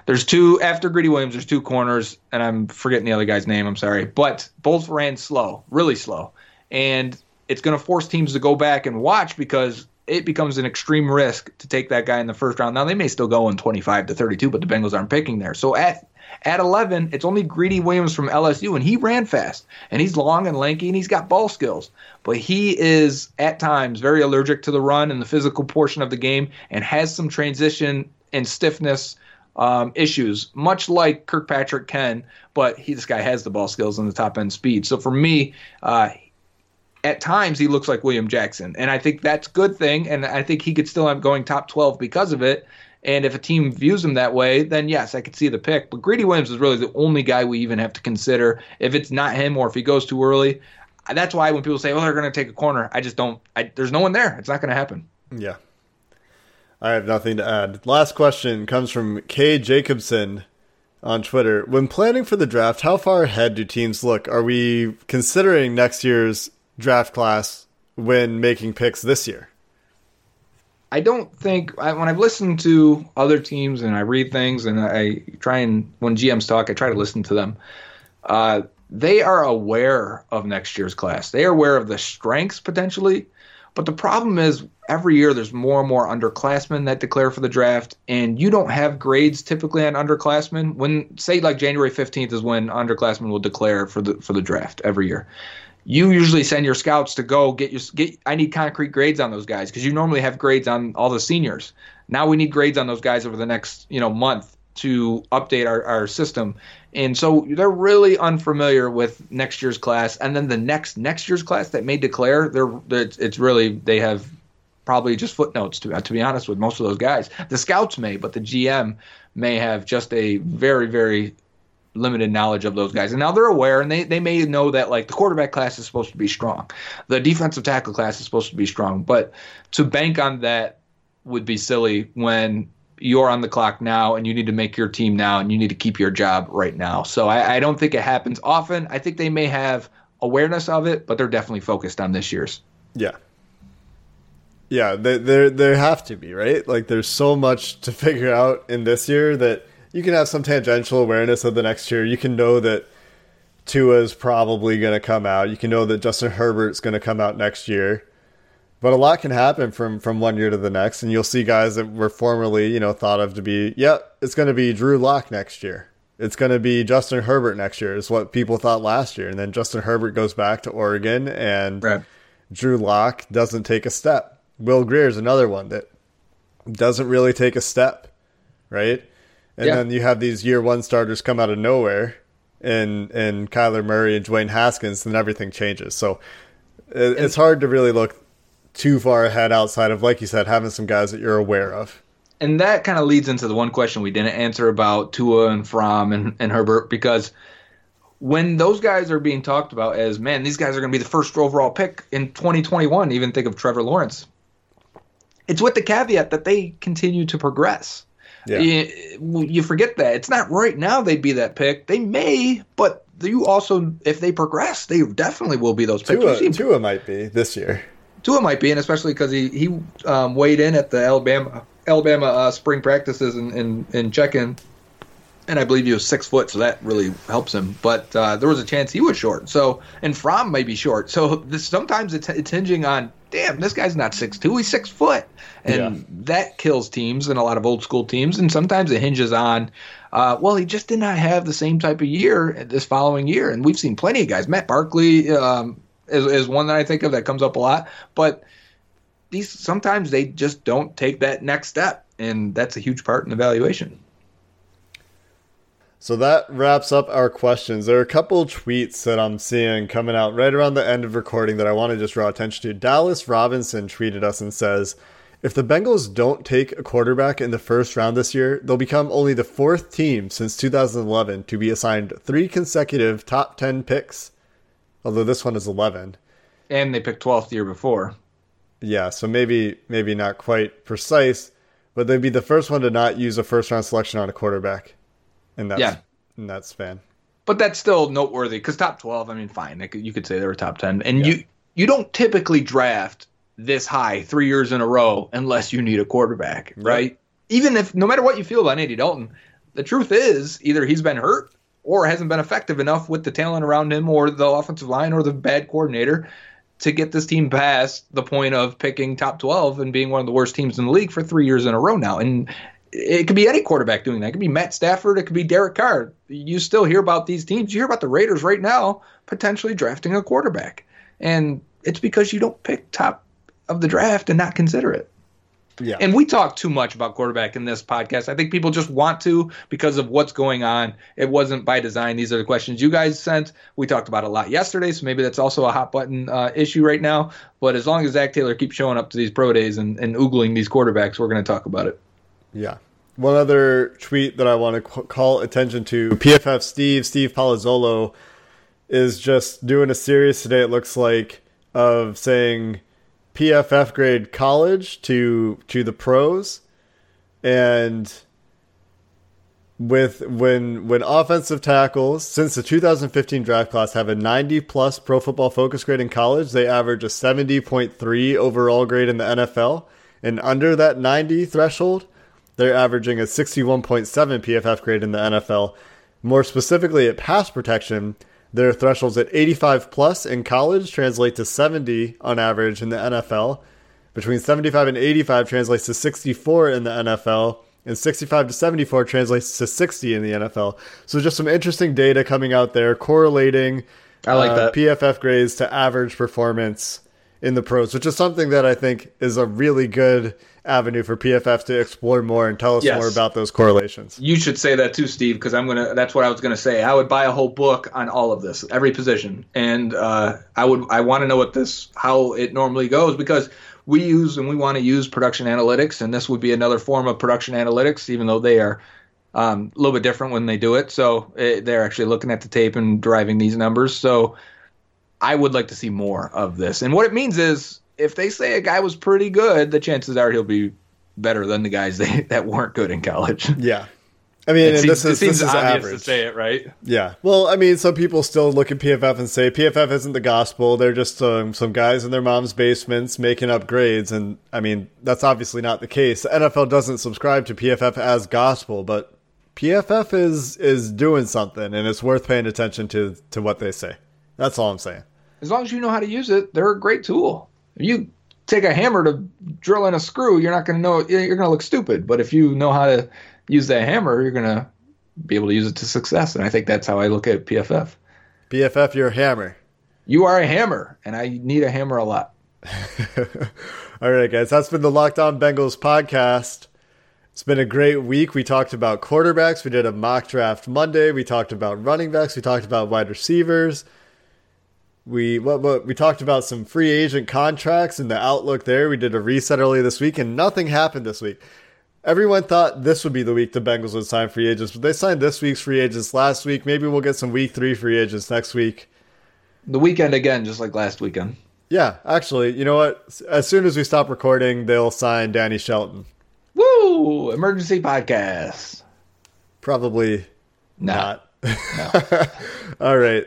there's two after Greedy Williams. There's two corners, and I'm forgetting the other guy's name. I'm sorry, but both ran slow, really slow, and it's going to force teams to go back and watch because it becomes an extreme risk to take that guy in the first round. Now they may still go in 25 to 32, but the Bengals aren't picking there. So at at 11, it's only Greedy Williams from LSU, and he ran fast, and he's long and lanky, and he's got ball skills. But he is at times very allergic to the run and the physical portion of the game, and has some transition and stiffness um, issues, much like Kirkpatrick can. But he, this guy has the ball skills and the top end speed. So for me, uh, at times he looks like William Jackson, and I think that's a good thing. And I think he could still end going top 12 because of it. And if a team views him that way, then yes, I could see the pick. But Greedy Williams is really the only guy we even have to consider. If it's not him or if he goes too early, that's why when people say, "Oh, they're going to take a corner," I just don't. I, there's no one there. It's not going to happen. Yeah. I have nothing to add. Last question comes from Kay Jacobson on Twitter. When planning for the draft, how far ahead do teams look? Are we considering next year's draft class when making picks this year? I don't think I, when I've listened to other teams and I read things and I try and when GMs talk, I try to listen to them. Uh, they are aware of next year's class. They are aware of the strengths potentially, but the problem is every year there's more and more underclassmen that declare for the draft, and you don't have grades typically on underclassmen. When say like January 15th is when underclassmen will declare for the for the draft every year you usually send your scouts to go get your get. I need concrete grades on those guys because you normally have grades on all the seniors. Now we need grades on those guys over the next you know month to update our, our system. And so they're really unfamiliar with next year's class, and then the next next year's class that may declare, they're, it's really they have probably just footnotes to to be honest with most of those guys. The scouts may, but the GM may have just a very very limited knowledge of those guys. And now they're aware and they, they may know that like the quarterback class is supposed to be strong. The defensive tackle class is supposed to be strong. But to bank on that would be silly when you're on the clock now and you need to make your team now and you need to keep your job right now. So I, I don't think it happens often. I think they may have awareness of it, but they're definitely focused on this year's. Yeah. Yeah, they they have to be, right? Like there's so much to [laughs] figure out in this year that you can have some tangential awareness of the next year. You can know that Tua is probably going to come out. You can know that Justin Herbert's going to come out next year. But a lot can happen from from one year to the next, and you'll see guys that were formerly, you know, thought of to be, yeah, it's going to be Drew Lock next year. It's going to be Justin Herbert next year. Is what people thought last year, and then Justin Herbert goes back to Oregon, and right. Drew Lock doesn't take a step. Will Grier is another one that doesn't really take a step, right? and yeah. then you have these year one starters come out of nowhere, and and Kyler Murray and Dwayne Haskins, and everything changes. So it, it's hard to really look too far ahead outside of, like you said, having some guys that you're aware of. And that kind of leads into the one question we didn't answer about Tua and Fromm and, and Herbert because when those guys are being talked about as man, these guys are going to be the first overall pick in 2021. Even think of Trevor Lawrence. It's with the caveat that they continue to progress. Yeah. You, you forget that it's not right now they'd be that pick. They may, but you also, if they progress, they definitely will be those picks. Tua, Tua might be this year. Tua might be, and especially because he he um, weighed in at the Alabama Alabama uh, spring practices and and, and check in, and I believe he was six foot, so that really helps him. But uh, there was a chance he was short. So and Fromm may be short. So this, sometimes it's it's hinging on damn, this guy's not six two, he's six foot, and yeah. that kills teams and a lot of old school teams. And sometimes it hinges on, uh, well, he just did not have the same type of year this following year, and we've seen plenty of guys. Matt Barkley um, is, is one that I think of that comes up a lot, but these sometimes they just don't take that next step, and that's a huge part in evaluation. So that wraps up our questions. There are a couple tweets that I'm seeing coming out right around the end of recording that I want to just draw attention to. Dallas Robinson tweeted us and says, if the Bengals don't take a quarterback in the first round this year, they'll become only the fourth team since 2011 to be assigned three consecutive top 10 picks. Although this one is 11. And they picked 12th the year before. Yeah, so maybe maybe not quite precise, but they'd be the first one to not use a first round selection on a quarterback in that yeah. in that span. But that's still noteworthy because top twelve. I mean, fine, could, you could say they were top ten, and yeah. you you don't typically draft this high three years in a row unless you need a quarterback, right? right? Even if no matter what you feel about Andy Dalton, the truth is either he's been hurt or hasn't been effective enough with the talent around him or the offensive line or the bad coordinator. to get this team past the point of picking top 12 and being one of the worst teams in the league for three years in a row now. And it could be any quarterback doing that. It could be Matt Stafford. It could be Derek Carr. You still hear about these teams. You hear about the Raiders right now potentially drafting a quarterback. And it's because you don't pick top of the draft and not consider it. Yeah. And we talk too much about quarterback in this podcast. I think people just want to because of what's going on. It wasn't by design. These are the questions you guys sent. We talked about a lot yesterday, so maybe that's also a hot button uh, issue right now. But as long as Zac Taylor keeps showing up to these pro days and, and oogling these quarterbacks, we're going to talk about it. Yeah. One other tweet that I want to call attention to PFF Steve, Steve Palazzolo, is just doing a series today, it looks like, of saying PFF grade college to to the pros, and with when when offensive tackles since the 2015 draft class have a 90 plus pro football focus grade in college, they average a 70.3 overall grade in the NFL, and under that 90 threshold, they're averaging a 61.7 PFF grade in the NFL. More specifically, at pass protection, their thresholds at 85 plus in college translate to 70 on average in the NFL. Between 75 and 85 translates to 64 in the NFL, and 65 to 74 translates to 60 in the NFL. So just some interesting data coming out there correlating I like uh, that. PFF grades to average performance in the pros, which is something that I think is a really good avenue for PFF to explore more and tell us Yes. more about those correlations. You should say that too, Steve, because I'm gonna. That's what I was gonna say. I would buy a whole book on all of this, every position, and uh, I would. I want to know what this, how it normally goes, because we use and we want to use production analytics, and this would be another form of production analytics, even though they are um, a little bit different when they do it. So eh, they're actually looking at the tape and driving these numbers. So I would like to see more of this. And what it means is, if they say a guy was pretty good, the chances are he'll be better than the guys [laughs] they, that weren't good in college. Yeah. I mean, seems, this is, it seems this is obvious average. to say it, right? Yeah. Well, I mean, some people still look at PFF and say PFF isn't the gospel. They're just um, some guys in their mom's basements making up grades. And I mean, that's obviously not the case. The NFL doesn't subscribe to PFF as gospel, but PFF is is doing something, and it's worth paying attention to to what they say. That's all I'm saying. As long as you know how to use it, they're a great tool. If you take a hammer to drill in a screw, you're not going to know. You're going to look stupid. But if you know how to use that hammer, you're going to be able to use it to success. And I think that's how I look at PFF. PFF, you're a hammer. You are a hammer, and I need a hammer a lot. [laughs] All right, guys, that's been the Locked On Bengals podcast. It's been a great week. We talked about quarterbacks. We did a mock draft Monday. We talked about running backs. We talked about wide receivers. We what, what we talked about some free agent contracts and the outlook there. We did a reset early this week, and nothing happened this week. Everyone thought this would be the week the Bengals would sign free agents, but they signed this week's free agents last week. Maybe we'll get some week three free agents next week. The weekend again, just like last weekend. Yeah, actually, you know what? As soon as we stop recording, they'll sign Danny Shelton. Woo! Emergency podcast. Probably No. not. [laughs] All right.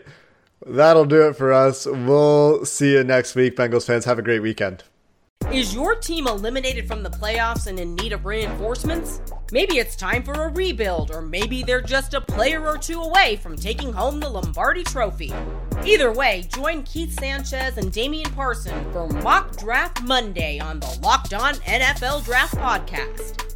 That'll do it for us. We'll see you next week, Bengals fans. Have a great weekend. Is your team eliminated from the playoffs and in need of reinforcements? Maybe it's time for a rebuild, or maybe they're just a player or two away from taking home the Lombardi Trophy. Either way, join Keith Sanchez and Damian Parson for Mock Draft Monday on the Locked On NFL Draft Podcast.